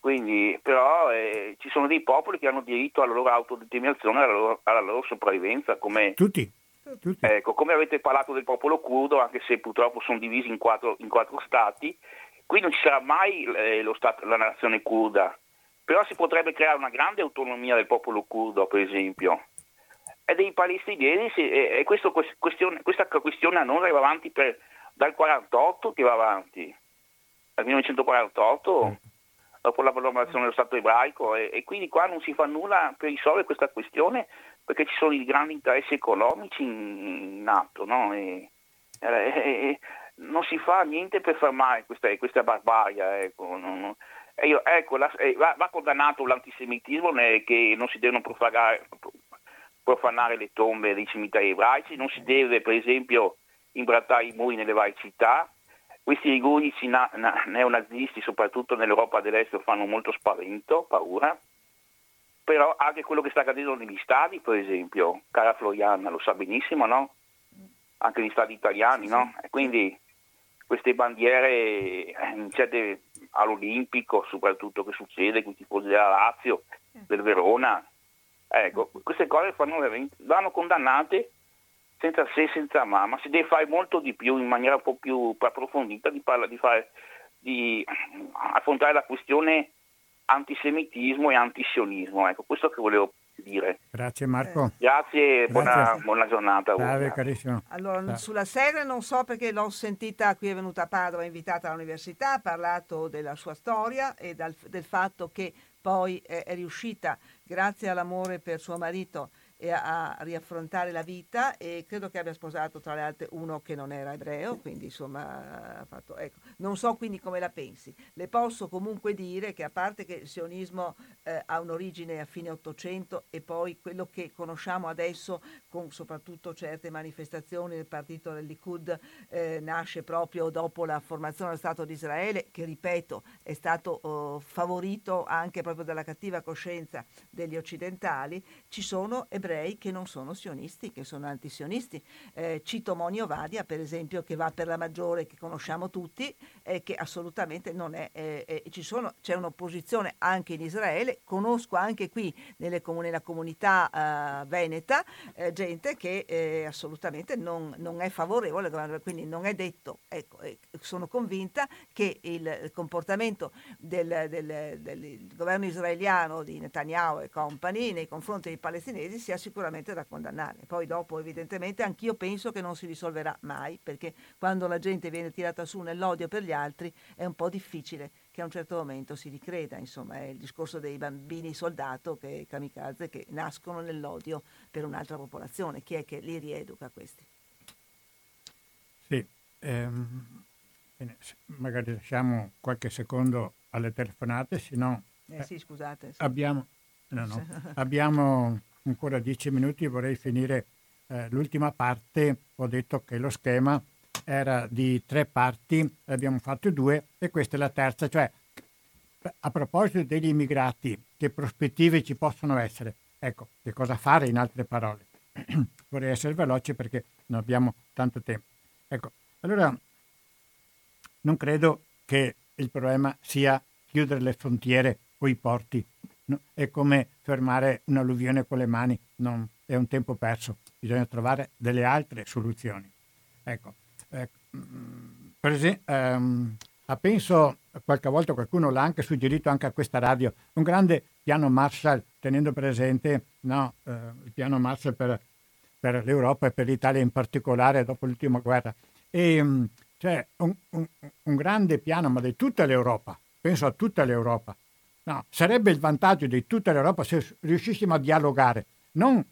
Quindi, però eh, ci sono dei popoli che hanno diritto alla loro autodeterminazione, alla loro, alla loro sopravvivenza. Come, Tutti. Tutti. Ecco, come avete parlato del popolo curdo, anche se purtroppo sono divisi in quattro, in quattro stati, qui non ci sarà mai eh, stato, la nazione curda, però si potrebbe creare una grande autonomia del popolo curdo, per esempio, e dei palestinesi, e, e questo, questione, questa questione non va avanti per dal 48 che va avanti, dal 1948, mm. dopo la proclamazione dello Stato ebraico, e, e, quindi qua non si fa nulla per risolvere questa questione perché ci sono i grandi interessi economici in, in atto, no? e, e, non si fa niente per fermare questa, questa barbaria. Ecco, non, io, ecco la, va, va, condannato l'antisemitismo che non si devono profanare le tombe dei cimiteri ebraici, non si deve per esempio imbrattare i muri nelle varie città. Questi rigurici na- na- neonazisti, soprattutto nell'Europa dell'Est, fanno molto spavento, paura. Però anche quello che sta accadendo negli stadi, per esempio, cara Floriana lo sa benissimo, no? Anche negli stadi italiani, no? E quindi queste bandiere eh, in certe, all'Olimpico, soprattutto che succede con i tifosi della Lazio, del Verona, ecco, queste cose fanno, vanno condannate senza se, senza ma, ma si deve fare molto di più in maniera un po' più approfondita di, parla, di, fare, di affrontare la questione antisemitismo e antisionismo. Ecco, questo che volevo dire. Grazie Marco. Grazie, buona, buona giornata. Carissimo. Allora, Ciao. sulla serie non so perché l'ho sentita, qui è venuta a Padova, invitata all'università, ha parlato della sua storia e dal, del fatto che poi è, è riuscita, grazie all'amore per suo marito, e a, a, riaffrontare la vita e credo che abbia sposato tra le altre uno che non era ebreo, quindi insomma ha fatto, ecco. non so quindi come la pensi. Le posso comunque dire che a parte che il sionismo eh, ha un'origine a fine Ottocento e poi quello che conosciamo adesso con soprattutto certe manifestazioni del partito del Likud eh, nasce proprio dopo la formazione dello Stato di Israele che ripeto è stato oh, favorito anche proprio dalla cattiva coscienza degli occidentali, ci sono ebrei che non sono sionisti, che sono antisionisti. Eh, cito Monio Vadia, per esempio, che va per la maggiore, che conosciamo tutti, eh, che assolutamente non è. Eh, eh sono, c'è un'opposizione anche in Israele, conosco anche qui nelle, nella comunità eh, veneta eh, gente che assolutamente non, non, è favorevole, quindi non è detto, ecco, sono convinta che il comportamento del, del, del governo israeliano di Netanyahu e compagni nei confronti dei palestinesi sia sicuramente da condannare. Poi dopo evidentemente anch'io penso che non si risolverà mai, perché quando la gente viene tirata su nell'odio per gli altri è un po' difficile che a un certo momento si ricreda, insomma è il discorso dei bambini soldato, che, kamikaze, che nascono nell'odio per un'altra popolazione. Chi è che li rieduca questi? Sì, ehm, bene, magari lasciamo qualche secondo alle telefonate, se no... Eh, sì, scusate. Sì. Abbiamo, no, no, [laughs] abbiamo ancora dieci minuti, vorrei finire eh, l'ultima parte. Ho detto che lo schema era di tre parti, abbiamo fatto due e questa è la terza, cioè a proposito degli immigrati, che prospettive ci possono essere? Ecco, che cosa fare in altre parole? [clears throat] Vorrei essere veloce perché non abbiamo tanto tempo. Ecco, allora non credo che il problema sia chiudere le frontiere o i porti. È come fermare un'alluvione con le mani, non, è un tempo perso, bisogna trovare delle altre soluzioni. Ecco, eh, per esempio, ehm, penso qualche volta qualcuno l'ha anche suggerito anche a questa radio, un grande piano Marshall, tenendo presente no, eh, il piano Marshall per, per, l'Europa e per l'Italia in particolare dopo l'ultima guerra. E, mm, cioè un, un, un grande piano, ma di tutta l'Europa, penso a tutta l'Europa. No, sarebbe il vantaggio di tutta l'Europa se riuscissimo a dialogare, non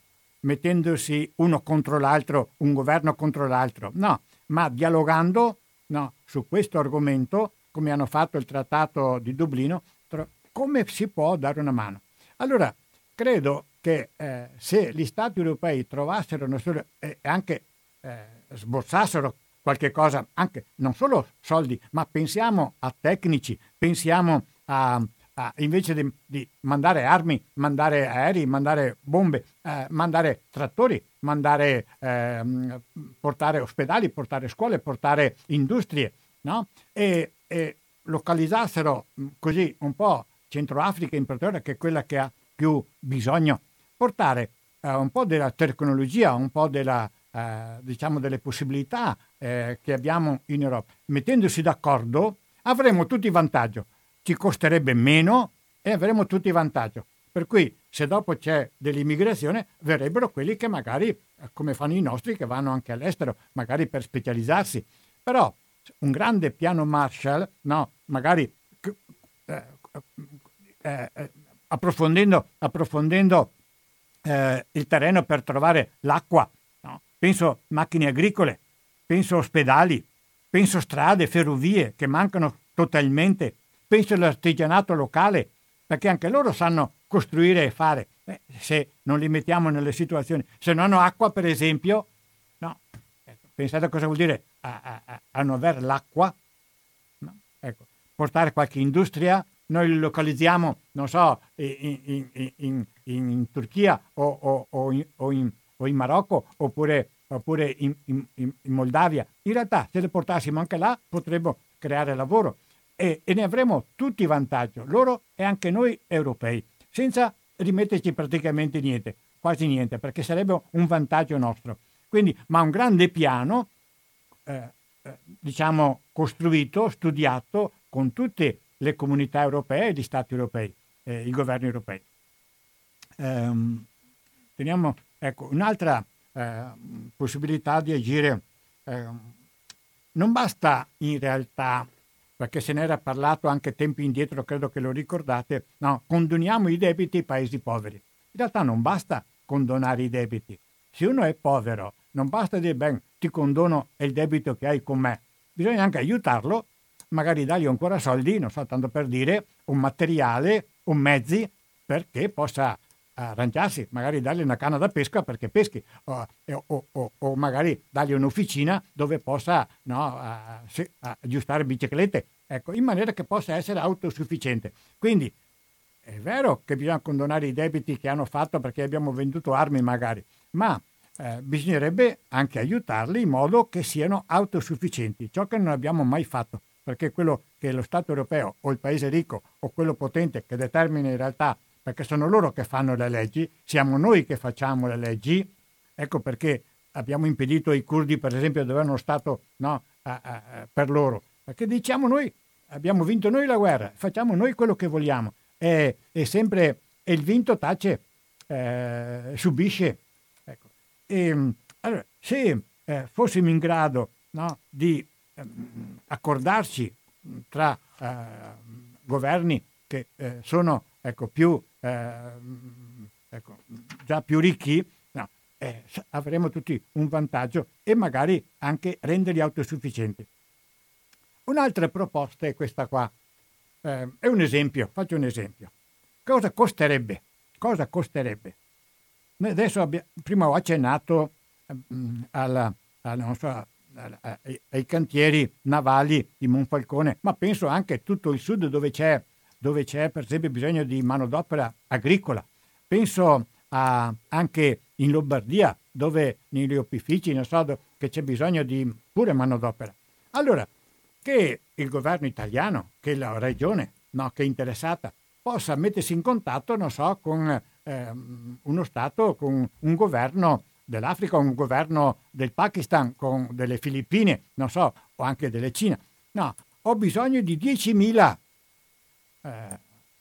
mettendosi uno contro l'altro, un governo contro l'altro, no, ma dialogando no, su questo argomento, come hanno fatto il Trattato di Dublino, come si può dare una mano. Allora, credo che eh, se gli Stati europei trovassero e eh, anche eh, sborsassero qualche cosa, anche non solo soldi, ma pensiamo a tecnici, pensiamo a, a invece di, di, mandare armi, mandare aerei, mandare bombe, eh, mandare trattori, mandare, eh, portare ospedali, portare scuole, portare industrie, no? e, e localizzassero così un po' Centro Africa in particolare, che è quella che ha più bisogno, portare eh, un po' della tecnologia, un po' della, eh, diciamo delle possibilità eh, che abbiamo in Europa. Mettendosi d'accordo avremo tutti vantaggio, ci costerebbe meno e avremo tutti vantaggio. Per cui se dopo c'è dell'immigrazione verrebbero quelli che magari, eh, come fanno i nostri, che vanno anche all'estero, magari per specializzarsi. Però un grande piano Marshall, no, magari eh, eh, eh approfondendo, approfondendo eh, il terreno per trovare l'acqua, no? penso macchine agricole, penso ospedali, penso strade, ferrovie che mancano totalmente, penso all'artigianato locale, perché anche loro sanno costruire e fare. Eh, se non li mettiamo nelle situazioni, se non hanno acqua, per esempio, no. Ecco, pensate a cosa vuol dire a, a, a non avere l'acqua. No? Ecco, portare qualche industria, noi li localizziamo, non so, in, in, in, in Turchia o, o, o, o, in, Marocco oppure oppure in, Moldavia. In realtà, se le portassimo anche là, potremmo creare lavoro e, e, ne avremo tutti vantaggio, loro e anche noi europei, senza rimetterci praticamente niente, quasi niente, perché sarebbe un vantaggio nostro. Quindi, ma un grande piano, eh, eh, diciamo, costruito, studiato con tutte le comunità europee e gli stati europei, eh, i governi europei. Ehm, teniamo, ecco, un'altra eh, possibilità di agire. Eh, non basta in realtà, perché se ne era parlato anche tempi indietro, credo che lo ricordate, no, condoniamo i debiti ai paesi poveri. In realtà non basta condonare i debiti. Se uno è povero, non basta dire, beh, ti condono il debito che hai con me, bisogna anche aiutarlo, magari dargli ancora soldi, non so, tanto per dire, un materiale, un mezzi perché possa arrangiarsi, magari dargli una canna da pesca perché peschi, o, o, o, o magari dargli un'officina dove possa no, aggiustare biciclette, ecco, in maniera che possa essere autosufficiente. Quindi è vero che bisogna condonare i debiti che hanno fatto perché abbiamo venduto armi magari, ma eh, bisognerebbe anche aiutarli in modo che siano autosufficienti, ciò che non abbiamo mai fatto, perché quello che lo Stato europeo o il paese ricco o quello potente che determina in realtà, perché sono loro che fanno le leggi, siamo noi che facciamo le leggi, ecco perché abbiamo impedito ai curdi per esempio di avere uno Stato no, a, a, per loro, perché diciamo noi abbiamo vinto noi la guerra, facciamo noi quello che vogliamo e, e sempre e il vinto tace, eh, subisce. Ecco. E, allora, se eh, fossimo in grado no, di eh, accordarci tra eh, governi che eh, sono ecco, più, eh, ecco, già più ricchi, no, avremo tutti un vantaggio e magari anche renderli autosufficienti. Un'altra proposta è questa qua. Eh, è un esempio, faccio un esempio. Cosa costerebbe? Cosa costerebbe? Adesso abbiamo, prima ho accennato eh, alla, alla, so, alla, ai, ai, cantieri navali di Monfalcone, ma penso anche a tutto il sud dove c'è, dove c'è per esempio bisogno di manodopera agricola. Penso a, anche in Lombardia dove negli opifici, non so, che c'è bisogno di pure manodopera. Allora, che il governo italiano, che la regione no, che è interessata, possa mettersi in contatto, non so, con eh, uno Stato, con un governo dell'Africa, un governo del Pakistan, con delle Filippine, non so, o anche delle Cina. No, ho bisogno di 10.000 eh,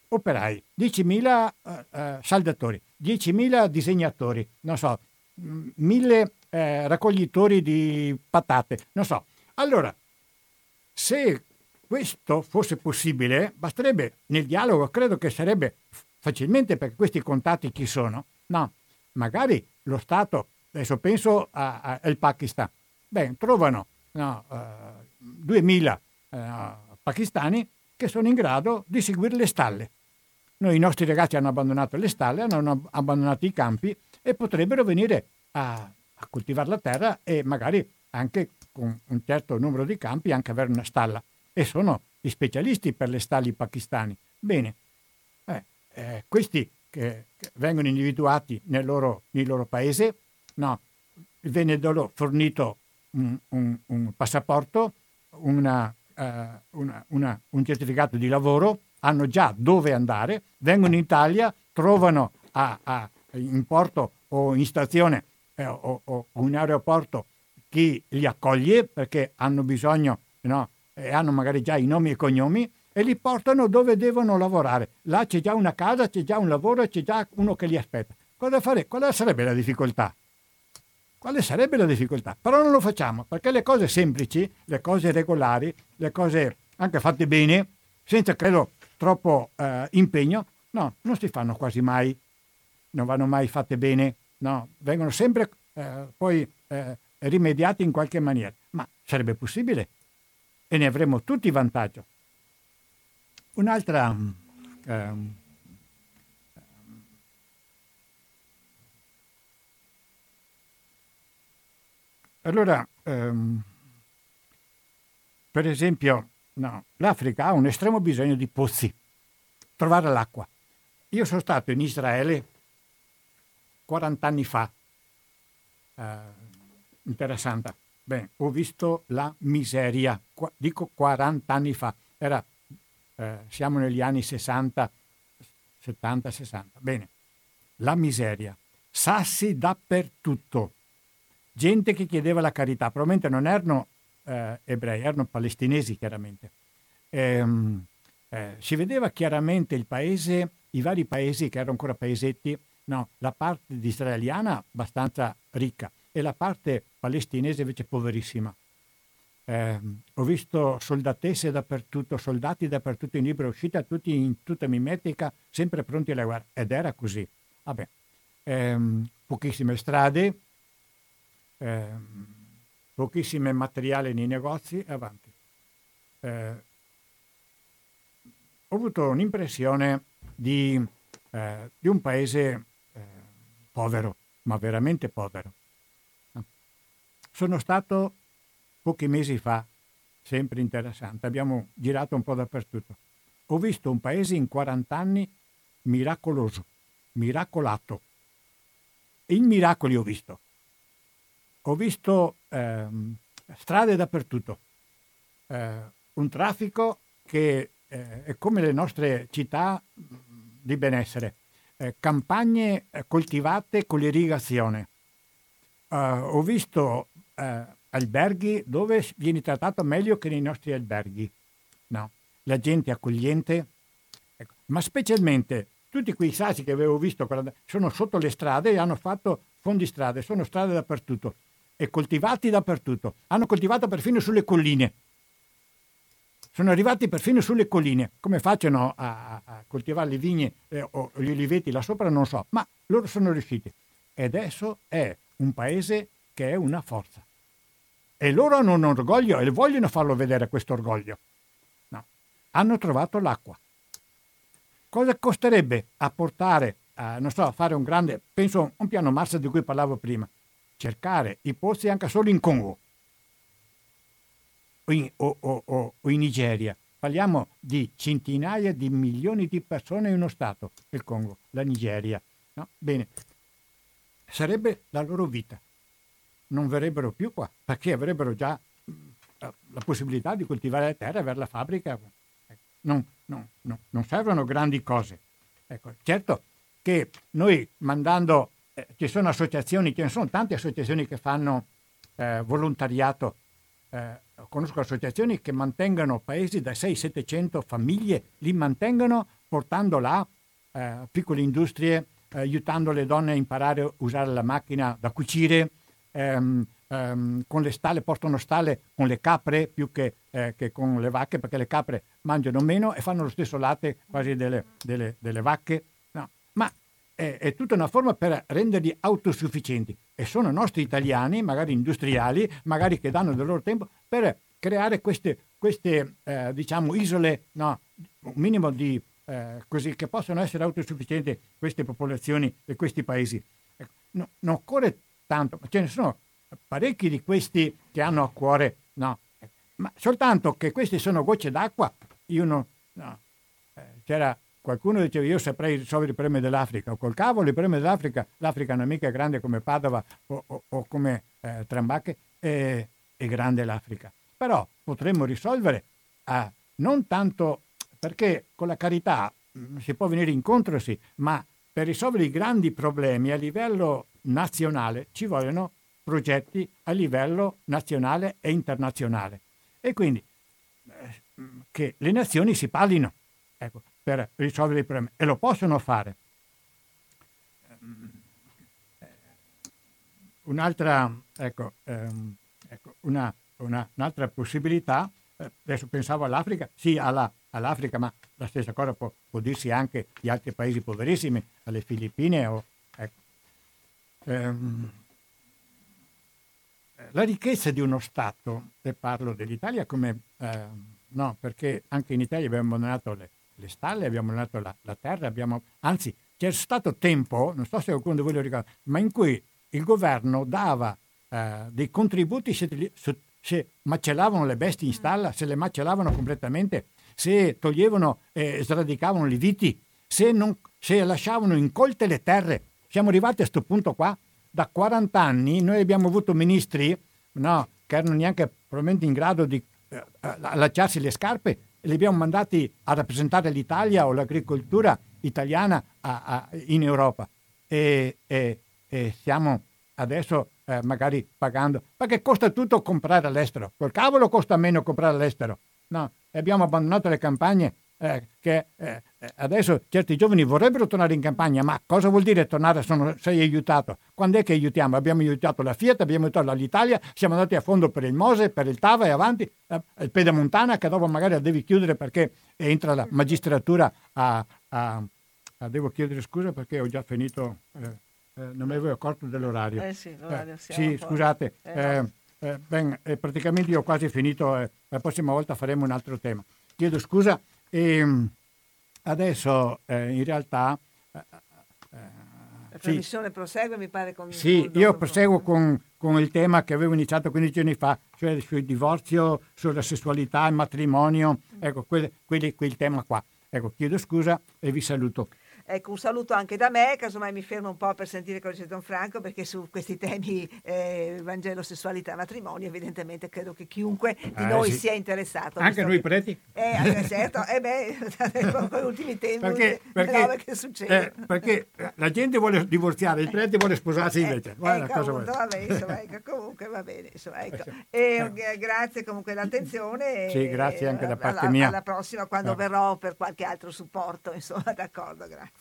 operai, 10.000 eh, eh, saldatori, 10.000 disegnatori, non so, 1.000 eh, raccoglitori di patate, non so. Allora, se questo fosse possibile, basterebbe nel dialogo, credo che sarebbe facilmente perché questi contatti chi sono? No, magari lo Stato, adesso penso al Pakistan, beh, trovano no, uh, 2000 uh, pakistani che sono in grado di seguire le stalle. Noi, i nostri ragazzi hanno abbandonato le stalle, hanno abbandonato i campi e potrebbero venire a, a coltivare la terra e magari anche con un certo numero di campi anche avere una stalla e sono gli specialisti per le stalli pakistani. Bene, eh, eh, questi che, che, vengono individuati nel loro, nel loro paese, no, viene loro fornito un, un, un passaporto, una, una, una, un certificato di lavoro, hanno già dove andare, vengono in Italia, trovano a, a, in porto o in stazione eh, o, o, in aeroporto chi li accoglie perché hanno bisogno no, e hanno magari già i nomi e i cognomi e li portano dove devono lavorare. Là c'è già una casa, c'è già un lavoro c'è già uno che li aspetta. Cosa fare? Quale sarebbe la difficoltà? Quale sarebbe la difficoltà? Però non lo facciamo perché le cose semplici, le cose regolari, le cose anche fatte bene, senza credo troppo eh, impegno, no, non si fanno quasi mai, non vanno mai fatte bene, no, vengono sempre eh, poi eh, rimediati in qualche maniera. Ma sarebbe possibile e ne avremmo tutti vantaggio. Un'altra... Um, allora, um, per esempio, no, l'Africa ha un estremo bisogno di pozzi, trovare l'acqua. Io sono stato in Israele 40 anni fa. Uh, interessante. Beh, ho visto la miseria, Qu- dico 40 anni fa, Era, eh, siamo negli anni 60, 70, 60. Bene, la miseria, sassi dappertutto, gente che chiedeva la carità, probabilmente non erano eh, ebrei, erano palestinesi chiaramente. Ehm, eh, si vedeva chiaramente il paese, i vari paesi che erano ancora paesetti, no, la parte israeliana abbastanza ricca, e la parte palestinese invece poverissima. Eh, ho visto soldatesse dappertutto, soldati dappertutto in libera uscita, tutti in tutta mimetica, sempre pronti alla guerra. Ed era così. Vabbè. Eh, pochissime strade, eh, pochissime materiali nei negozi e avanti. Eh, ho avuto un'impressione di, eh, di un paese eh, povero, ma veramente povero. Sono stato pochi mesi fa, sempre interessante, abbiamo girato un po' dappertutto. Ho visto un paese in 40 anni miracoloso, miracolato. I miracoli ho visto. Ho visto ehm, strade dappertutto, eh, un traffico che eh, è come le nostre città di benessere, eh, campagne eh, coltivate con l'irrigazione. Uh, ho visto alberghi dove vieni trattato meglio che nei nostri alberghi. No? La gente accogliente, ecco. ma specialmente tutti quei sassi che avevo visto sono sotto le strade e hanno fatto fondi strade, sono strade dappertutto e coltivati dappertutto. Hanno coltivato perfino sulle colline sono arrivati perfino sulle colline. Come facciano a, a coltivare le vigne eh, o gli oliveti là sopra non so, ma loro sono riusciti. E adesso è un paese che è una forza. E loro hanno un orgoglio e vogliono farlo vedere questo orgoglio. No. Hanno trovato l'acqua. Cosa costerebbe a portare, a, non so, a fare un grande, penso un piano Mars di cui parlavo prima, cercare i pozzi anche solo in Congo o in, o, o, o in Nigeria. Parliamo di centinaia di milioni di persone in uno Stato, il Congo, la Nigeria. No? Bene, sarebbe la loro vita. Non verrebbero più qua perché avrebbero già la possibilità di coltivare la terra, avere la fabbrica. Non, non, non, non servono grandi cose. Ecco, certo che noi mandando, eh, ci sono associazioni, ce ne sono tante associazioni che fanno eh, volontariato eh, conosco associazioni che mantengono paesi da 600-700 famiglie, li mantengono portando là eh, piccole industrie, aiutando le donne a imparare a usare la macchina da cucire, ehm, ehm, con le stalle, portano stalle con le capre più che, eh, che, con le vacche, perché le capre mangiano meno e fanno lo stesso latte quasi delle, delle, delle vacche. È, è tutta una forma per renderli autosufficienti e sono nostri italiani, magari industriali, magari che danno del loro tempo per creare queste, queste eh, diciamo, isole, no, un minimo di, eh, così, che possono essere autosufficienti queste popolazioni e questi paesi. Ecco, no, non occorre tanto, ce ne sono parecchi di questi che hanno a cuore, no, ma soltanto che queste sono gocce d'acqua, io non, no, eh, c'era Qualcuno diceva io saprei risolvere i problemi dell'Africa, o col cavolo i problemi dell'Africa, l'Africa non è mica grande come Padova o, o, o come eh, Trambacche, è, è, grande l'Africa. Però potremmo risolvere eh, non tanto perché con la carità mm, si può venire incontro, sì, ma per risolvere i grandi problemi a livello nazionale ci vogliono progetti a livello nazionale e internazionale. E quindi eh, che le nazioni si parlino. Ecco, per risolvere i problemi e lo possono fare. Un'altra, ecco, ehm, ecco, una, una, un'altra possibilità, eh, adesso pensavo all'Africa, sì alla, all'Africa, ma la stessa cosa può, può, dirsi anche di altri paesi poverissimi, alle Filippine. O, ecco. ehm, la ricchezza di uno Stato, e parlo dell'Italia come, eh, no, perché anche in Italia abbiamo abbandonato le, le stalle, abbiamo donato la, la terra, abbiamo, anzi c'è stato tempo, non so se qualcuno di voi lo ricorda, ma in cui il governo dava eh, dei contributi se, se, macellavano le bestie in stalla, se le macellavano completamente, se toglievano e eh, sradicavano i viti, se, non, se lasciavano incolte le terre. Siamo arrivati a questo punto qua. Da 40 anni noi abbiamo avuto ministri no, che erano neanche probabilmente in grado di eh, allacciarsi le scarpe li abbiamo mandati a rappresentare l'Italia o l'agricoltura italiana a, a, in Europa. E, e, e stiamo adesso eh, magari pagando. Perché costa tutto comprare all'estero. Col cavolo costa meno comprare all'estero. No abbiamo abbandonato le campagne eh, che eh, adesso certi giovani vorrebbero tornare in campagna, ma cosa vuol dire tornare se sei aiutato? Quando è che aiutiamo? Abbiamo aiutato la Fiat, abbiamo aiutato l'Italia, siamo andati a fondo per il Mose, per il Tava e avanti, eh, il Pedamontana che dopo magari devi chiudere perché entra la magistratura a... a, a devo chiedere scusa perché ho già finito... Eh, eh, non mi avevo accorto dell'orario. Eh sì, l'orario eh, sì scusate. Eh, eh, ben, praticamente io ho quasi finito, la prossima volta faremo un altro tema. Chiedo scusa e ehm, adesso in realtà la trasmissione sì. prosegue, mi pare con... Sì, con io proseguo con, con, il tema che avevo iniziato 15 giorni fa, cioè sul divorzio, sulla sessualità, il matrimonio, ecco, quel, quel, quel tema qua. Ecco, chiedo scusa e vi saluto. Ecco, un saluto anche da me, casomai mi fermo un po' per sentire cosa dice Don Franco, perché su questi temi eh, Vangelo, sessualità, matrimonio, evidentemente credo che chiunque di eh, noi sì. sia interessato. Anche noi che... preti? Eh, certo, e eh beh, [laughs] con gli ultimi tempi, perché, perché, che succede. Eh, perché la gente vuole divorziare, il prete vuole sposarsi eh, invece. Guarda, ecco, appunto, vabbè, insomma, ecco, [laughs] comunque va bene. Insomma, ecco. e, grazie comunque dell'attenzione. Sì, grazie anche da parte alla, mia. Alla prossima, quando verrò per qualche altro supporto, insomma, [laughs] d'accordo, grazie.